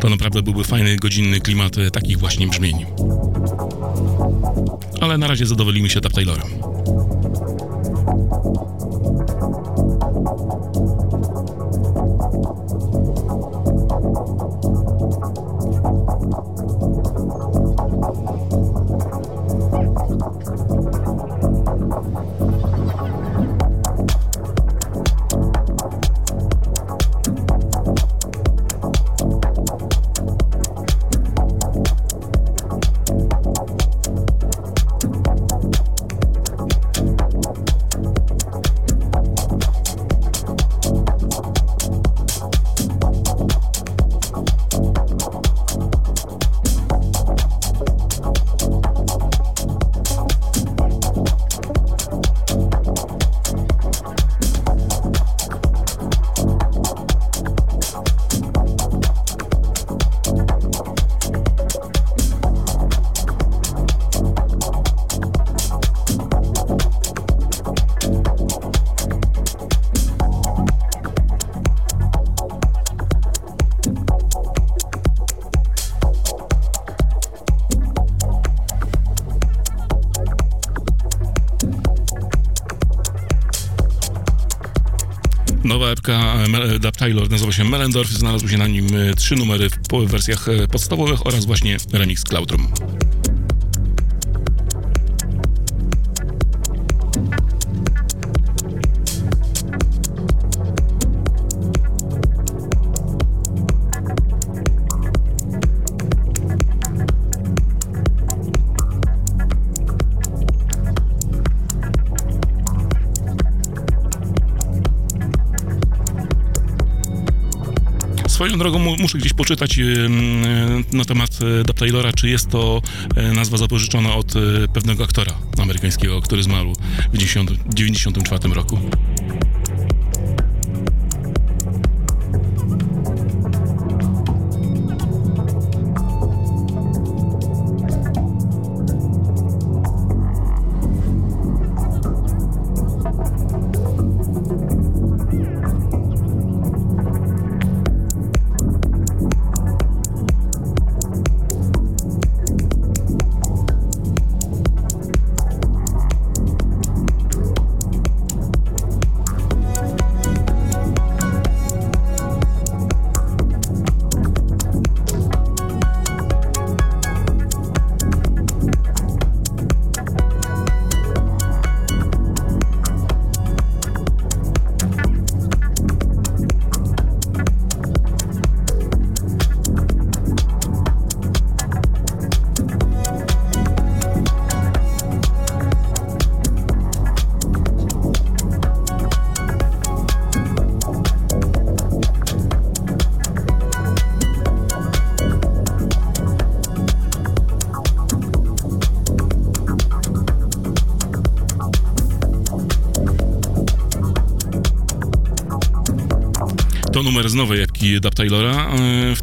To naprawdę byłby fajny, godzinny klimat e, takich właśnie brzmień. Ale na razie zadowolimy się Dub Taylorem. Taylor nazywa się Melendorf, znalazły się na nim e, trzy numery w wersjach e, podstawowych oraz właśnie remix Cloudroom. Swoją drogą mu, muszę gdzieś poczytać e, na temat e, Dub Taylora, czy jest to e, nazwa zapożyczona od e, pewnego aktora amerykańskiego, który zmarł w 1994 roku.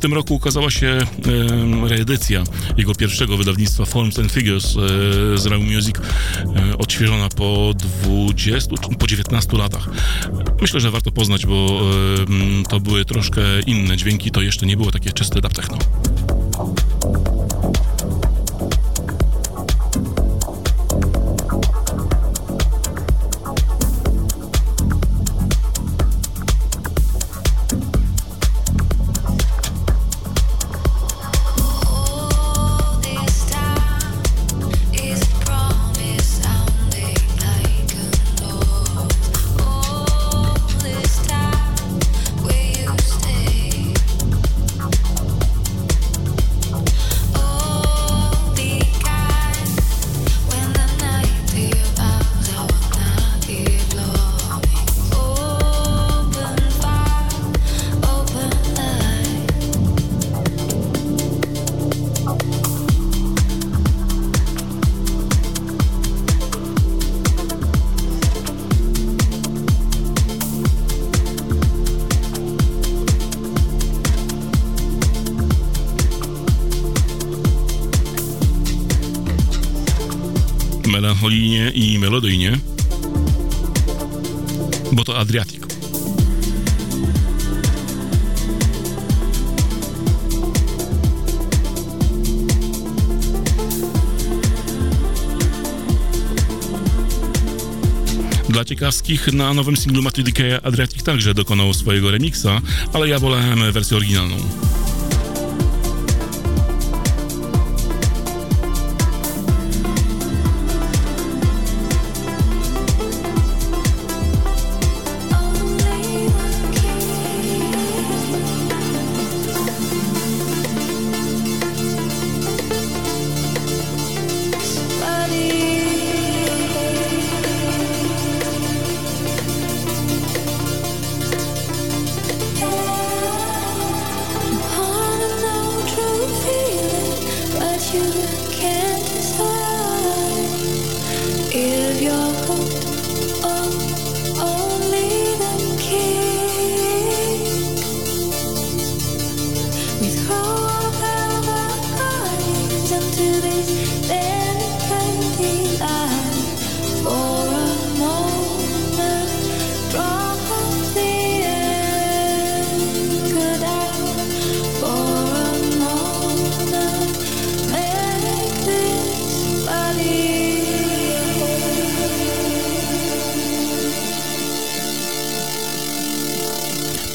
Tym roku ukazała się reedycja jego pierwszego wydawnictwa Forms and Figures e, z Raw Music, e, odświeżona po 20, czy po 19 latach. Myślę, że warto poznać, bo to były troszkę inne dźwięki, to jeszcze nie było takie czyste dub techno. Melancholijnie i melodyjnie, bo to Adriatic. Dla ciekawskich, na nowym singlu Decay Adriatic także dokonał swojego remiksa, ale ja wolałem wersję oryginalną.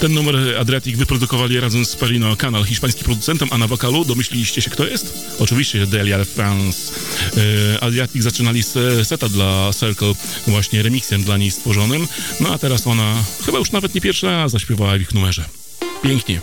Ten numer Adriatic wyprodukowali razem z Perino Canal, hiszpańskim producentem, a na wokalu domyśliliście się kto jest? Oczywiście Delia France. Adriatic zaczynali z seta dla Circle, właśnie remixem dla niej stworzonym, no a teraz ona chyba już nawet nie pierwszy raz zaśpiewała w ich numerze. Pięknie.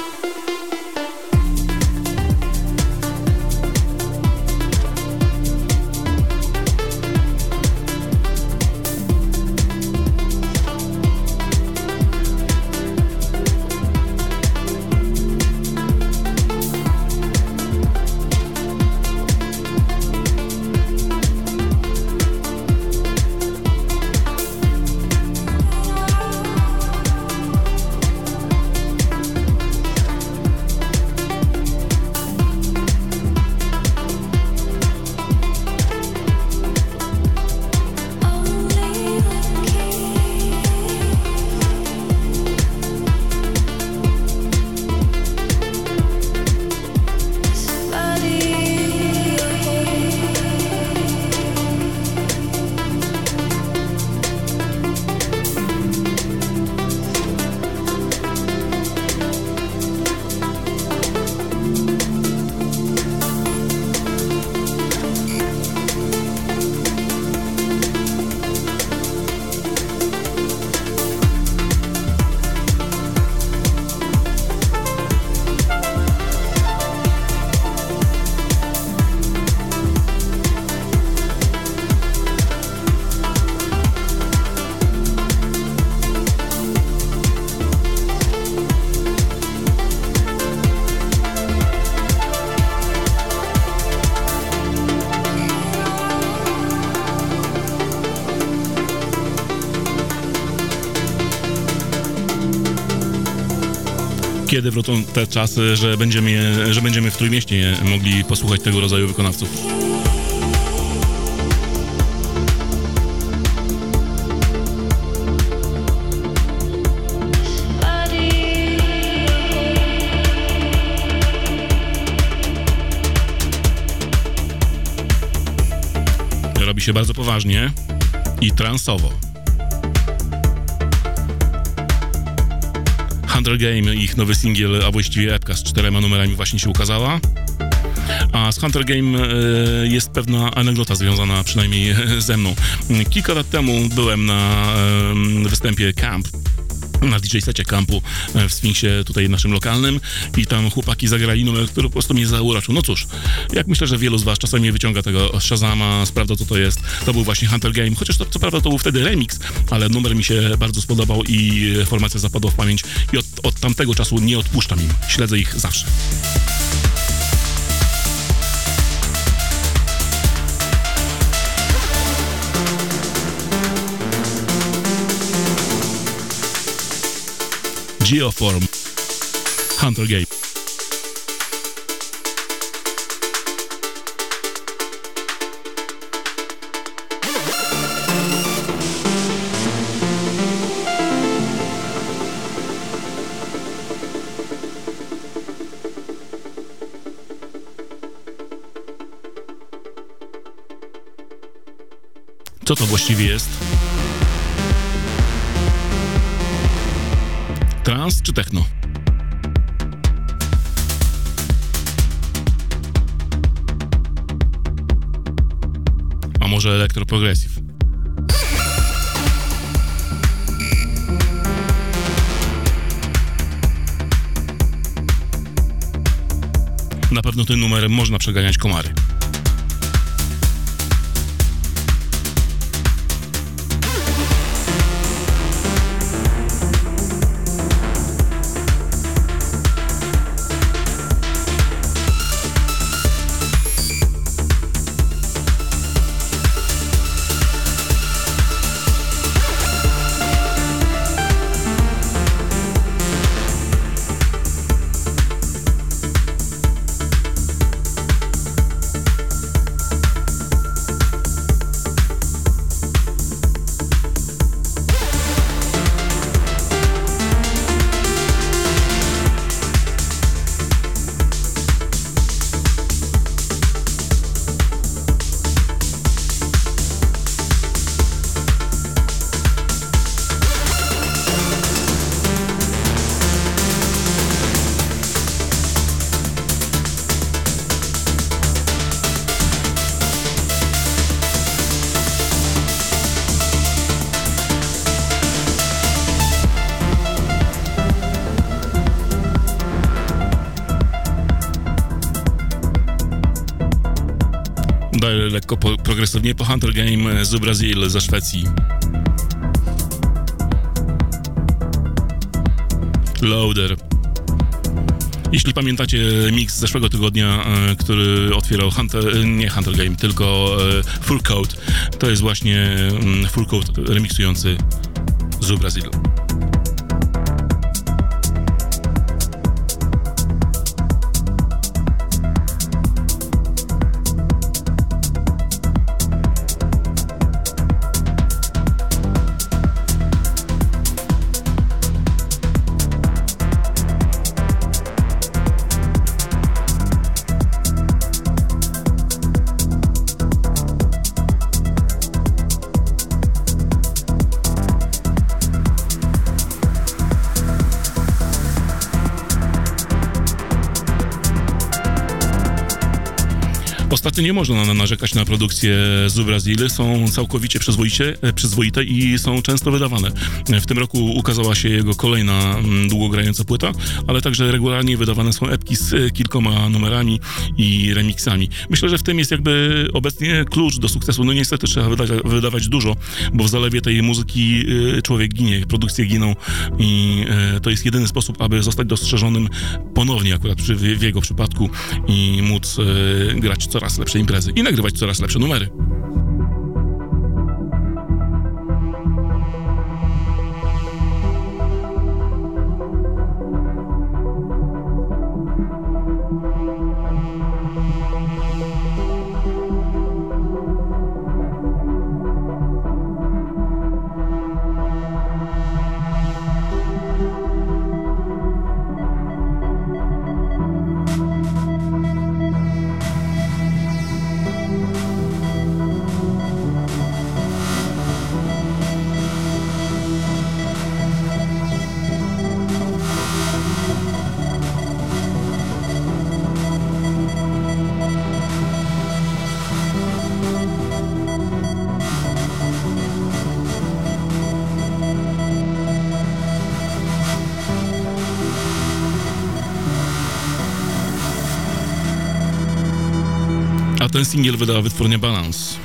Kiedy wrócą te czasy, że będziemy, że będziemy w Trójmieście mogli posłuchać tego rodzaju wykonawców? Robi się bardzo poważnie i transowo. Game, ich nowy singiel, a właściwie epka z czterema numerami właśnie się ukazała. A z Hunter Game e, jest pewna anegdota związana przynajmniej [laughs] ze mną. Kilka lat temu byłem na występie Camp na DJ-secie kampu e, w Sfinksie tutaj naszym lokalnym i tam chłopaki zagrali numer, który po prostu mnie zauraczył. No cóż, jak myślę, że wielu z was czasami wyciąga tego Shazama, sprawdza co to jest. To był właśnie Hunter Game, chociaż to co prawda to był wtedy remix, ale numer mi się bardzo spodobał i formacja zapadła w pamięć i od, od tamtego czasu nie odpuszczam im. Śledzę ich zawsze. Geoform Hunter Game. Co to właściwie jest? Trans czy techno? A może elektroprogresyw? Na pewno tym numerem można przeganiać komary. Z Brazil, ze Szwecji. Loader. Jeśli pamiętacie mix z zeszłego tygodnia, e, który otwierał Hunter, e, nie Hunter Game, tylko e, Full Code, to jest właśnie mm, Full Code remiksujący z Brazil. Nie można na- narzekać na produkcję z Brazily. Są całkowicie przyzwoicie, e, przyzwoite i są często wydawane. W tym roku ukazała się jego kolejna mm, długogrająca płyta, ale także regularnie wydawane są epki z e, kilkoma numerami i remixami. Myślę, że w tym jest jakby obecnie klucz do sukcesu. No niestety trzeba wydać, wydawać dużo, bo w zalewie tej muzyki e, człowiek ginie, produkcje giną i to jest jedyny sposób, aby zostać dostrzeżonym ponownie akurat przy, w jego przypadku i móc grać coraz lepsze imprezy i nagrywać coraz lepsze numery. Ten singiel wydała wytwórnia Balance.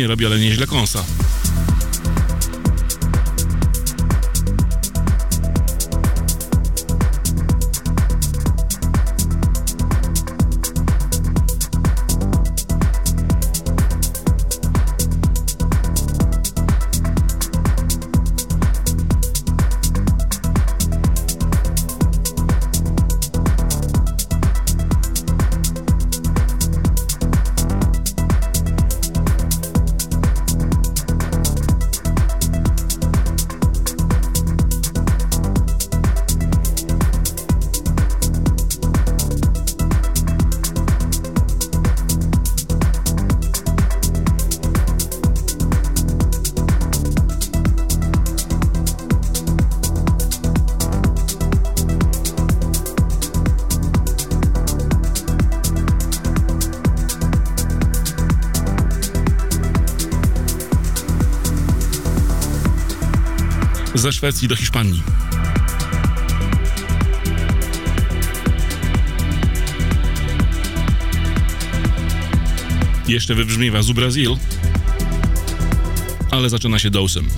Nie robi, ale nieźle kąsa. Szwecji do Hiszpanii. Jeszcze wybrzmiewa z Brazil, ale zaczyna się dosem.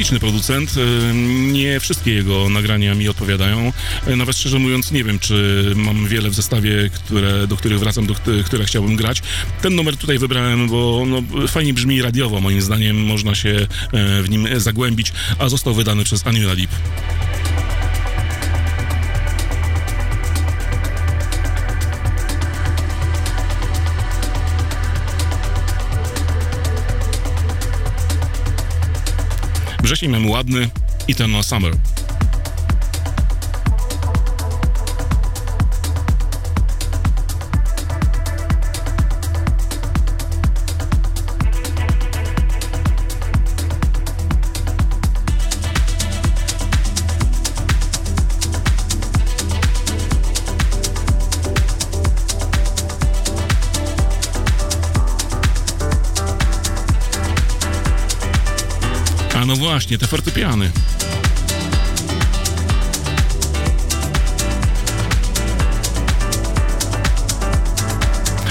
Specyficzny producent. y, Nie wszystkie jego nagrania mi odpowiadają. Y, Nawet szczerze mówiąc, nie wiem, czy mam wiele w zestawie, które, do których wracam, do których- chciałbym grać. Ten numer tutaj wybrałem, bo no, fajnie brzmi radiowo, moim zdaniem. Można się e, w nim zagłębić, a został wydany przez Annual Deep. Wrzesień mamy ładny Eternal Summer. Właśnie, te fortepiany.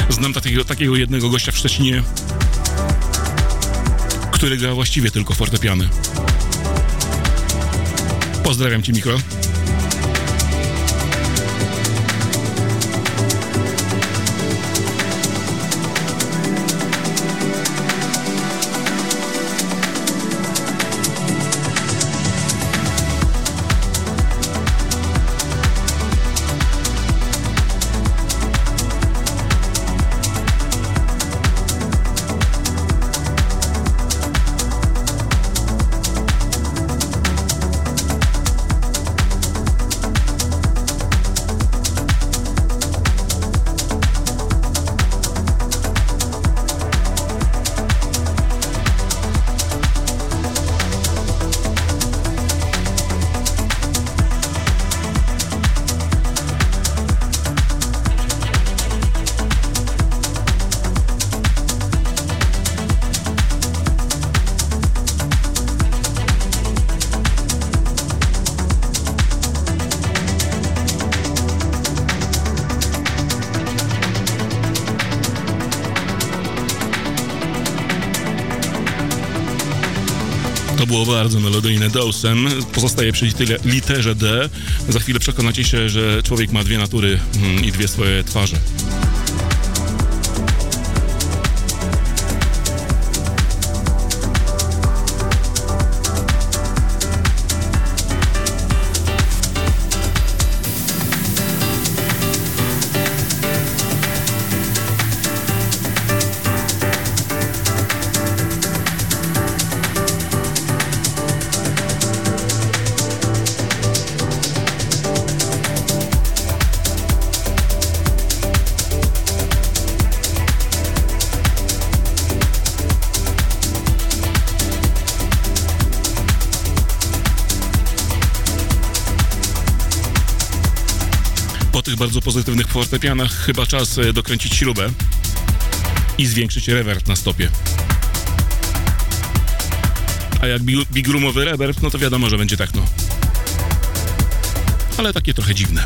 Znam takiego, takiego jednego gościa w Szczecinie, który gra właściwie tylko fortepiany. Pozdrawiam cię, Mikro. Dosem. Pozostaje przy literze D. Za chwilę przekonacie się, że człowiek ma dwie natury mm, i dwie swoje twarze. Bardzo pozytywnych fortepianach chyba czas e, dokręcić śrubę i zwiększyć rewerb na stopie. A jak bi- big roomowy reverb, no to wiadomo, że będzie techno. Ale takie trochę dziwne.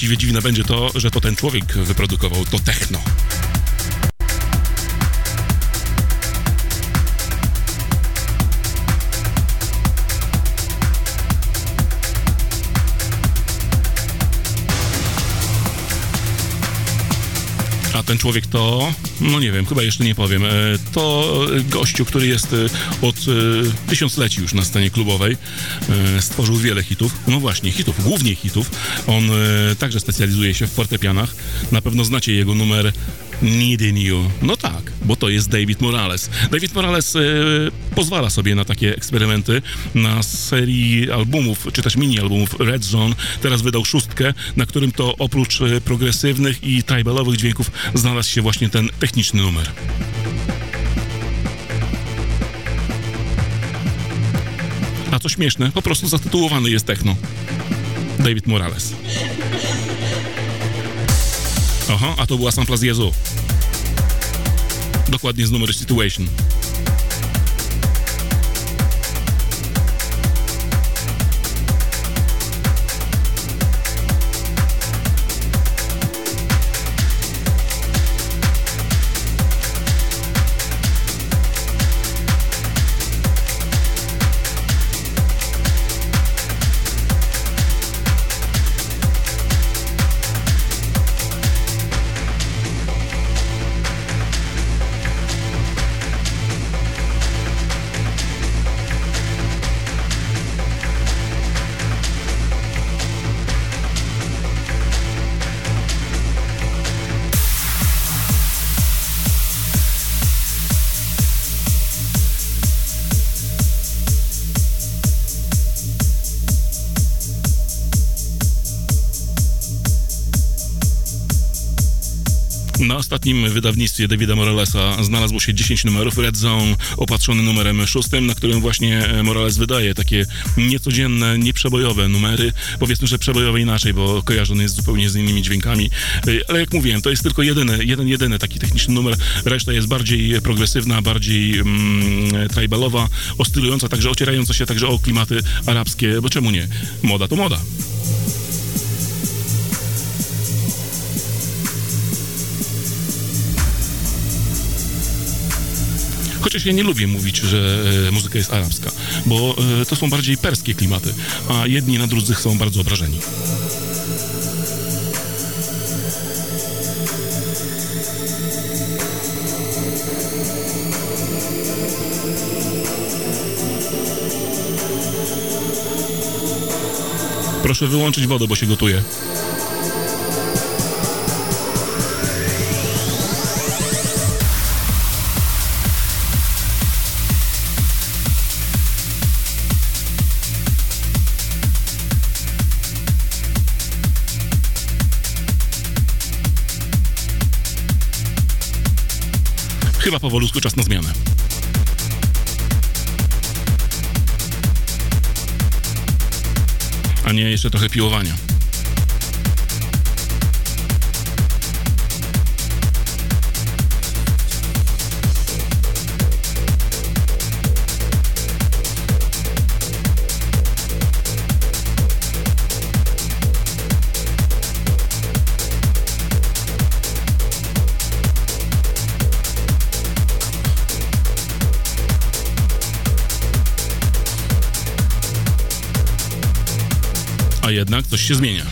Właściwie dziwne będzie to, że to ten człowiek wyprodukował to techno. A ten człowiek to, no nie wiem, chyba jeszcze nie powiem. E, To gościu, który jest e, od e, tysiącleci już na scenie klubowej. Stworzył wiele hitów. No właśnie, hitów, głównie hitów. On także specjalizuje się w fortepianach. Na pewno znacie jego numer Needing You. No tak, bo to jest David Morales. David Morales e, pozwala sobie na takie eksperymenty. Na serii albumów, czy też mini-albumów Red Zone teraz wydał szóstkę, na którym to oprócz e, progresywnych i tribalowych dźwięków znalazł się właśnie ten techniczny numer. A co śmieszne, po prostu zatytułowany jest techno. David Morales. Aha, a to była sampla z Jezu. Dokładnie z numeru Situation. Ostatnim wydawnictwie Davida Moralesa znalazło się 10 numerów Red Zone, opatrzony numerem szóstym, na którym właśnie e, Morales wydaje takie niecodzienne, nieprzebojowe numery. Powiedzmy, że przebojowe inaczej, bo kojarzony jest zupełnie z innymi dźwiękami. E, Ale jak mówiłem, to jest tylko jedyny, jeden, jedyny taki techniczny numer. Reszta jest bardziej progresywna, bardziej mm, tribalowa, oscylująca, także ocierająca się także o klimaty arabskie, bo czemu nie? Moda to moda. Chociaż ja nie lubię mówić, że e, muzyka jest arabska, bo e, to są bardziej perskie klimaty, a jedni na drudzy są bardzo obrażeni. Proszę wyłączyć wodę, bo się gotuje. Powolutku czas na zmianę. A nie jeszcze trochę piłowania. Jednak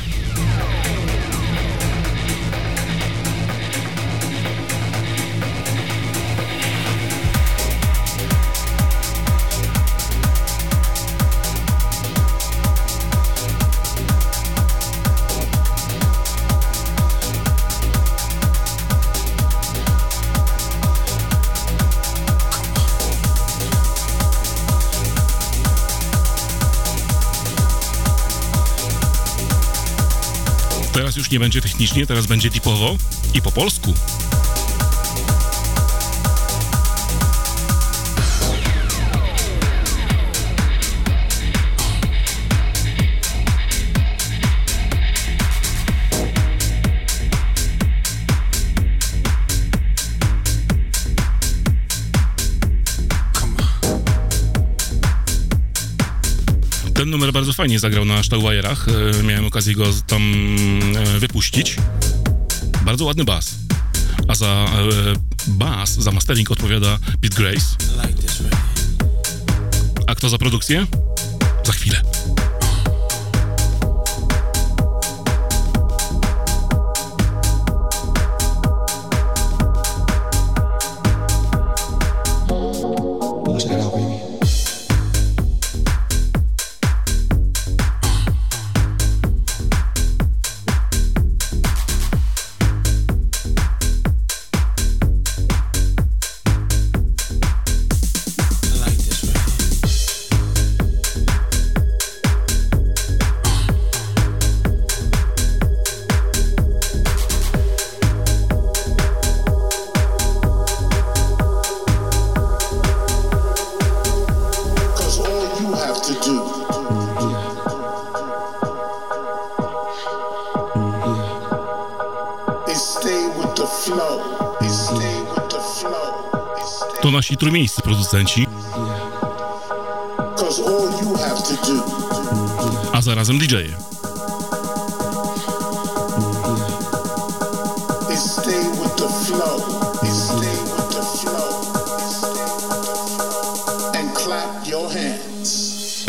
już nie będzie technicznie, teraz będzie tipowo i po polsku. Bardzo fajnie zagrał na Stauwajerach. E, Miałem okazję go tam e, wypuścić. Bardzo ładny bas. A za e, bas, za mastering odpowiada Pete Grace. A kto za produkcję? Za chwilę. Flow. And clap your hands.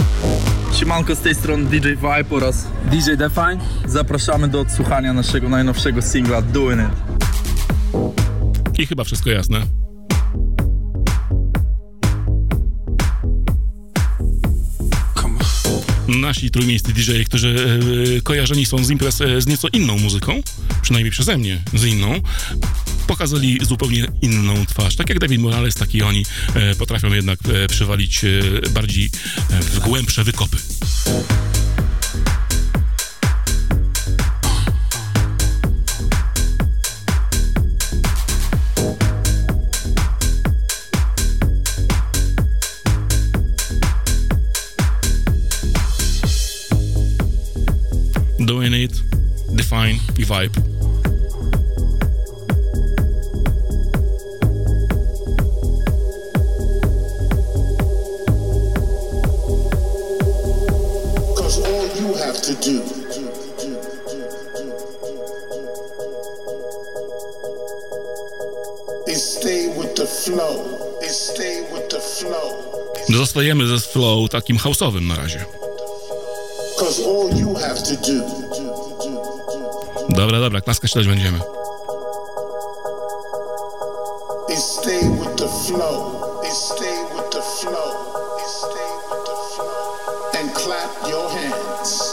Siemanko, z tej strony DJ Vibe oraz DJ Define. Zapraszamy do odsłuchania naszego najnowszego singla Doing It. I chyba wszystko jasne. Nasi trójmiejscy DJ, którzy e, kojarzeni są z imprez e, z nieco inną muzyką, przynajmniej przeze mnie z inną, pokazali zupełnie inną twarz. Tak jak David Morales, tak i oni e, potrafią jednak e, przywalić e, bardziej e, w głębsze wykopy. Zostajemy ze flow takim house'owym na razie. Dobra, dobra, klaskać też będziemy. stay with the flow. And clap your hands.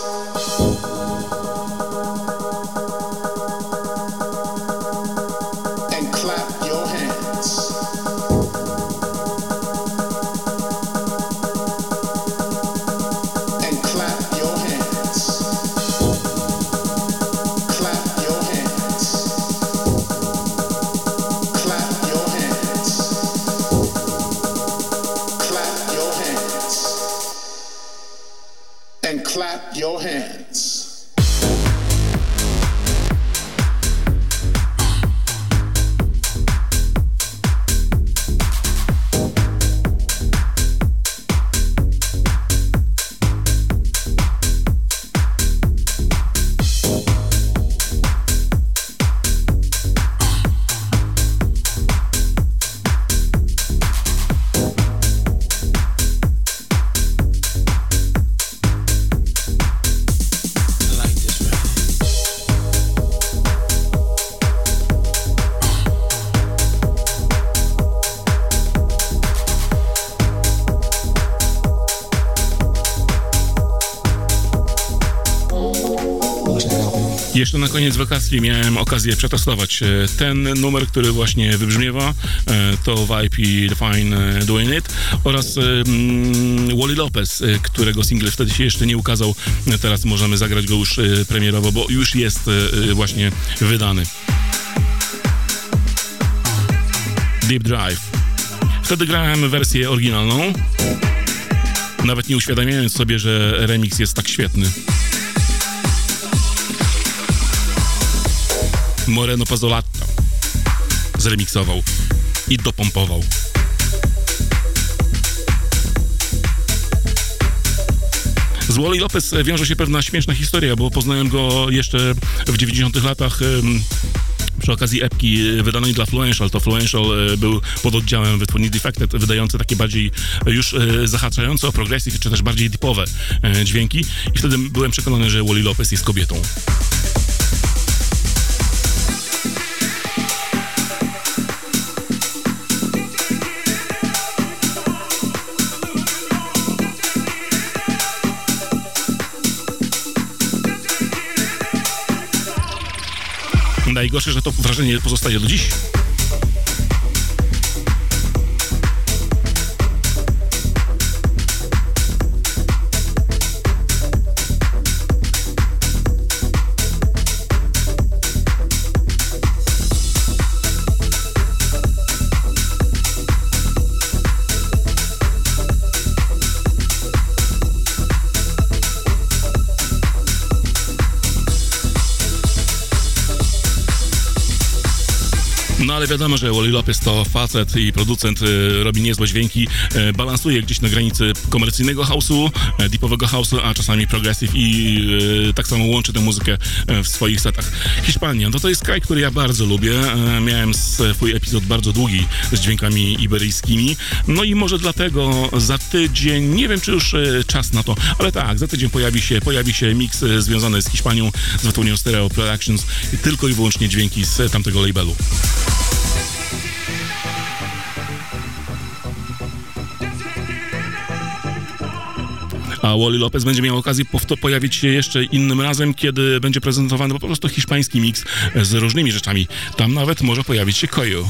Jeszcze na koniec wakacji miałem okazję przetestować e, ten numer, który właśnie wybrzmiewa, e, to Vibe i Define e, Doing It oraz mm, Wally Lopez, którego single wtedy się jeszcze nie ukazał. Teraz możemy zagrać go już premierowo, bo już jest właśnie wydany. Deep Drive. Wtedy grałem wersję oryginalną, nawet nie uświadamiając sobie, że remix jest tak świetny. Moreno Pazzolatta zremiksował i dopompował. Z Wally Lopez wiąże się pewna śmieszna historia, bo poznałem go jeszcze w 90 latach przy okazji epki wydanej dla Fluential. To Fluential e, był pod oddziałem wytwórni Defected, wydający takie bardziej e, już e, zahaczające o progressive, czy też bardziej deepowe e, dźwięki. I wtedy byłem przekonany, że Wally Lopez jest kobietą. Najgorsze, że to wrażenie pozostaje do dziś. Ale wiadomo, że Wally Lopez to facet i producent, y, robi niezłe dźwięki, y, balansuje gdzieś na granicy komercyjnego house'u, y, deepowego house'u, a czasami progressive i tak samo łączy tę muzykę w swoich setach. Hiszpania, no to jest kraj, który ja bardzo lubię. Miałem swój epizod bardzo długi z dźwiękami iberyjskimi, no i może dlatego za tydzień, nie wiem czy już czas na to, ale tak, za tydzień pojawi się, pojawi się miks związany z Hiszpanią, z wytwórnią Stereo Productions, tylko i wyłącznie dźwięki z tamtego labelu. A Wally Lopez będzie miał okazję powto- pojawić się jeszcze innym razem, kiedy będzie prezentowany po prostu hiszpański miks z różnymi rzeczami. Tam nawet może pojawić się Koyo.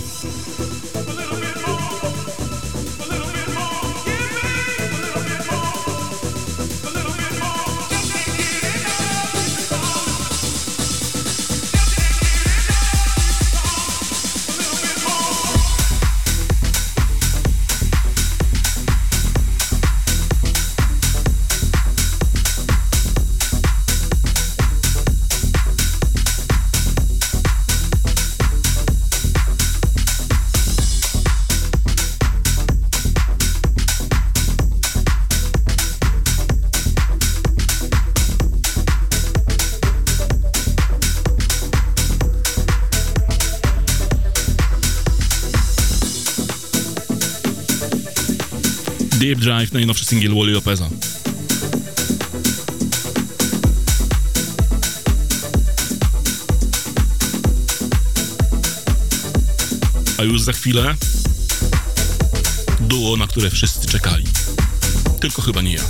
Drive, najnowszy singiel Wally Lopeza. A już za chwilę duo, na które wszyscy czekali. Tylko chyba nie ja.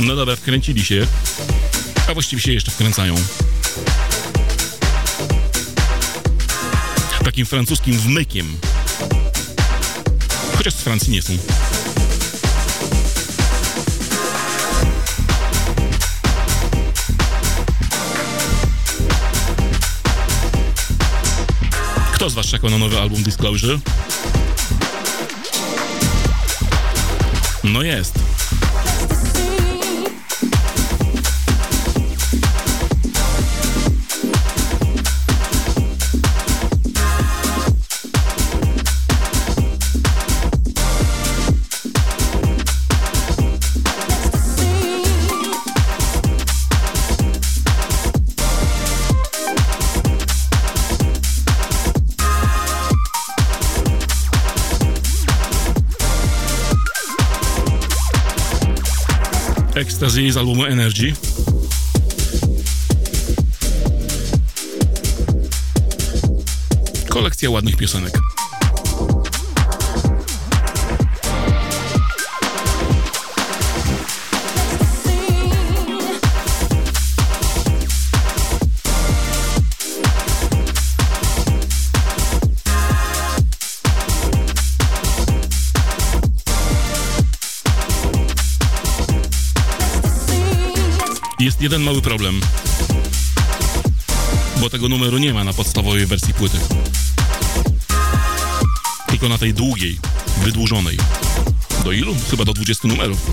No dobra, wkręcili się, a właściwie się jeszcze wkręcają. Takim francuskim wmykiem. Chociaż z Francji nie są. Kto z was czekał na nowy album Disclosure? No jest. Ecstasy z albumu Energy. Kolekcja ładnych piosenek. Jest jeden mały problem. Bo tego numeru nie ma na podstawowej wersji płyty. Tylko na tej długiej, wydłużonej. Do ilu? Chyba do 20 numerów.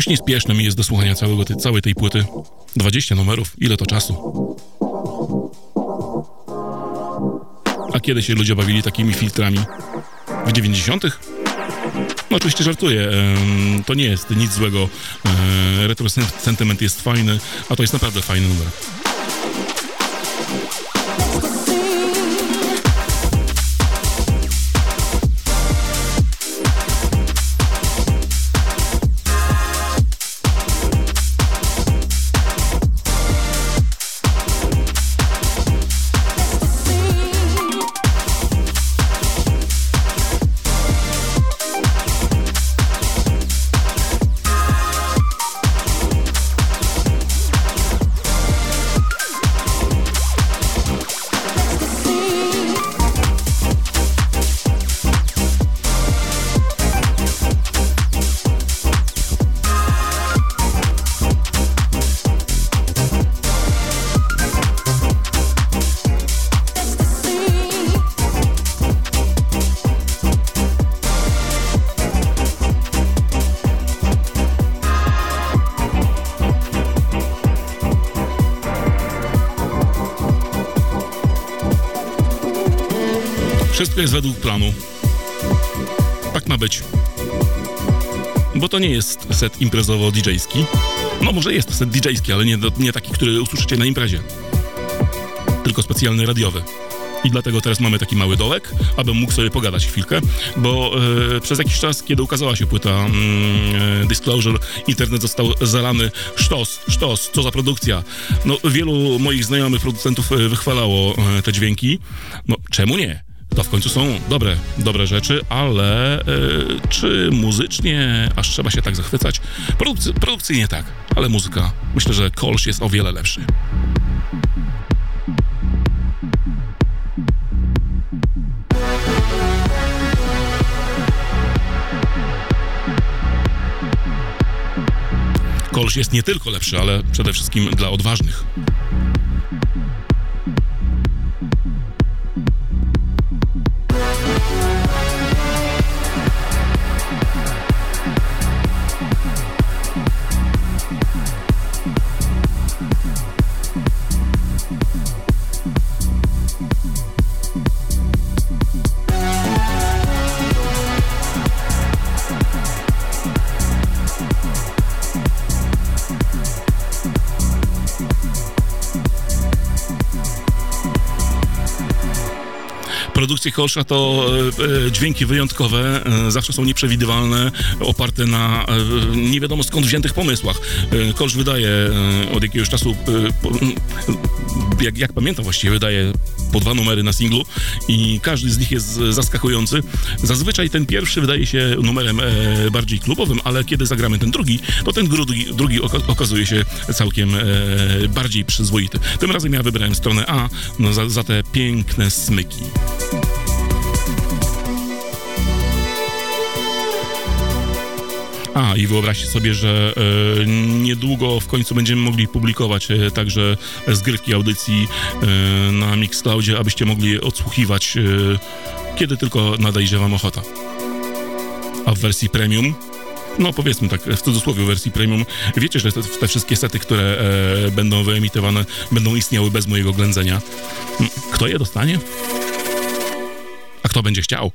Jakoś niespieszne mi jest do słuchania całego tej, całej tej płyty. 20 numerów, ile to czasu? A kiedy się ludzie bawili takimi filtrami? W 90 No oczywiście żartuję, to nie jest nic złego. E, Retro sen- sentyment jest fajny, a to jest naprawdę fajny numer. Wszystko jest według planu. Tak ma być. Bo to nie jest set imprezowo-DJ-ski. No może jest set DJ-ski, ale nie, nie taki, który usłyszycie na imprezie. Tylko specjalny radiowy. I dlatego teraz mamy taki mały dołek, abym mógł sobie pogadać chwilkę, bo e, przez jakiś czas, kiedy ukazała się płyta e, Disclosure, internet został zalany sztos, sztos, co za produkcja. No, wielu moich znajomych producentów e, wychwalało e, te dźwięki. No, czemu nie? To w końcu są dobre, dobre rzeczy, ale e, czy muzycznie aż trzeba się tak zachwycać? Produkcy, produkcyjnie tak, ale muzyka, myślę, że Kolsz jest o wiele lepszy. Kolsz jest nie tylko lepszy, ale przede wszystkim dla odważnych. Produkcje Kolsza to e, e, dźwięki wyjątkowe, e, zawsze są nieprzewidywalne, oparte na nie wiadomo skąd wziętych pomysłach. Kolsz wydaje od jakiegoś czasu, jak, jak pamiętam właściwie, wydaje po dwa numery na singlu i każdy z nich jest zaskakujący. Zazwyczaj ten pierwszy wydaje się numerem bardziej klubowym, ale kiedy zagramy ten drugi, to ten drugi, drugi oka- okazuje się całkiem bardziej przyzwoity. Tym razem ja wybrałem stronę A no, za, za te piękne smyki. A, i wyobraźcie sobie, że e, niedługo w końcu będziemy mogli publikować e, także zgrywki audycji e, na Mixcloudzie, abyście mogli je odsłuchiwać, e, kiedy tylko nadejdzie wam ochota. A w wersji premium, no powiedzmy tak, w cudzysłowie wersji premium, wiecie, że te, te wszystkie sety, które e, będą wyemitowane, będą istniały bez mojego ględzenia. Kto je dostanie? A kto będzie chciał?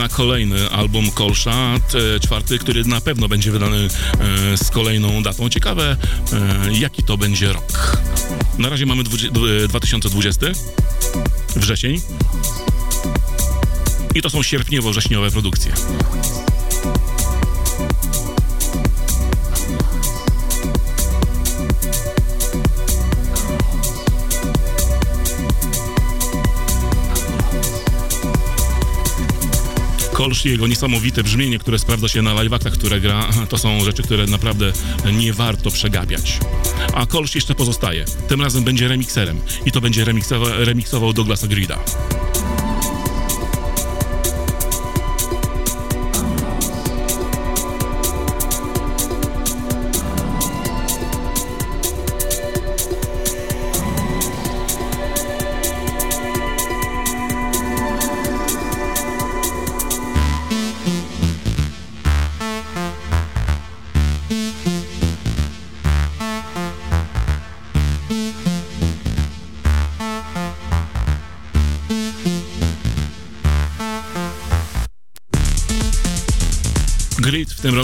Na kolejny album Kolsza, czwarty, który na pewno będzie wydany e, z kolejną datą. Ciekawe, e, jaki to będzie rok. Na razie mamy dwudzie- dw- 2020, wrzesień. I to są sierpniowo-wrześniowe produkcje. Kolsz i jego niesamowite brzmienie, które sprawdza się na live'aktach, które gra, to są rzeczy, które naprawdę nie warto przegapiać. A Kolsz jeszcze pozostaje. Tym razem będzie remikserem i to będzie remiksowa- remiksował Douglasa Grida.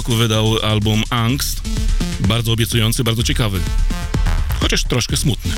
Roku wydał album Angst. Bardzo obiecujący, bardzo ciekawy. Chociaż troszkę smutny.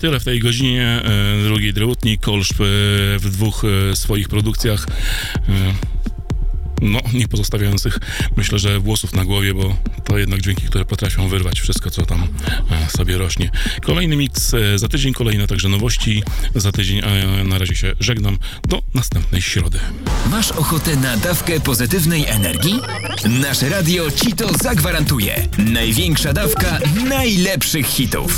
Tyle w tej godzinie. E, drugi Dreutnik, Kolszp e, w dwóch e, swoich produkcjach. No, nie pozostawiających, myślę, że włosów na głowie, bo to jednak dźwięki, które potrafią wyrwać wszystko, co tam sobie rośnie. Kolejny miks za tydzień, kolejne także nowości za tydzień, a na razie się żegnam. Do następnej środy. Masz ochotę na dawkę pozytywnej energii? Nasze radio ci to zagwarantuje. Największa dawka najlepszych hitów.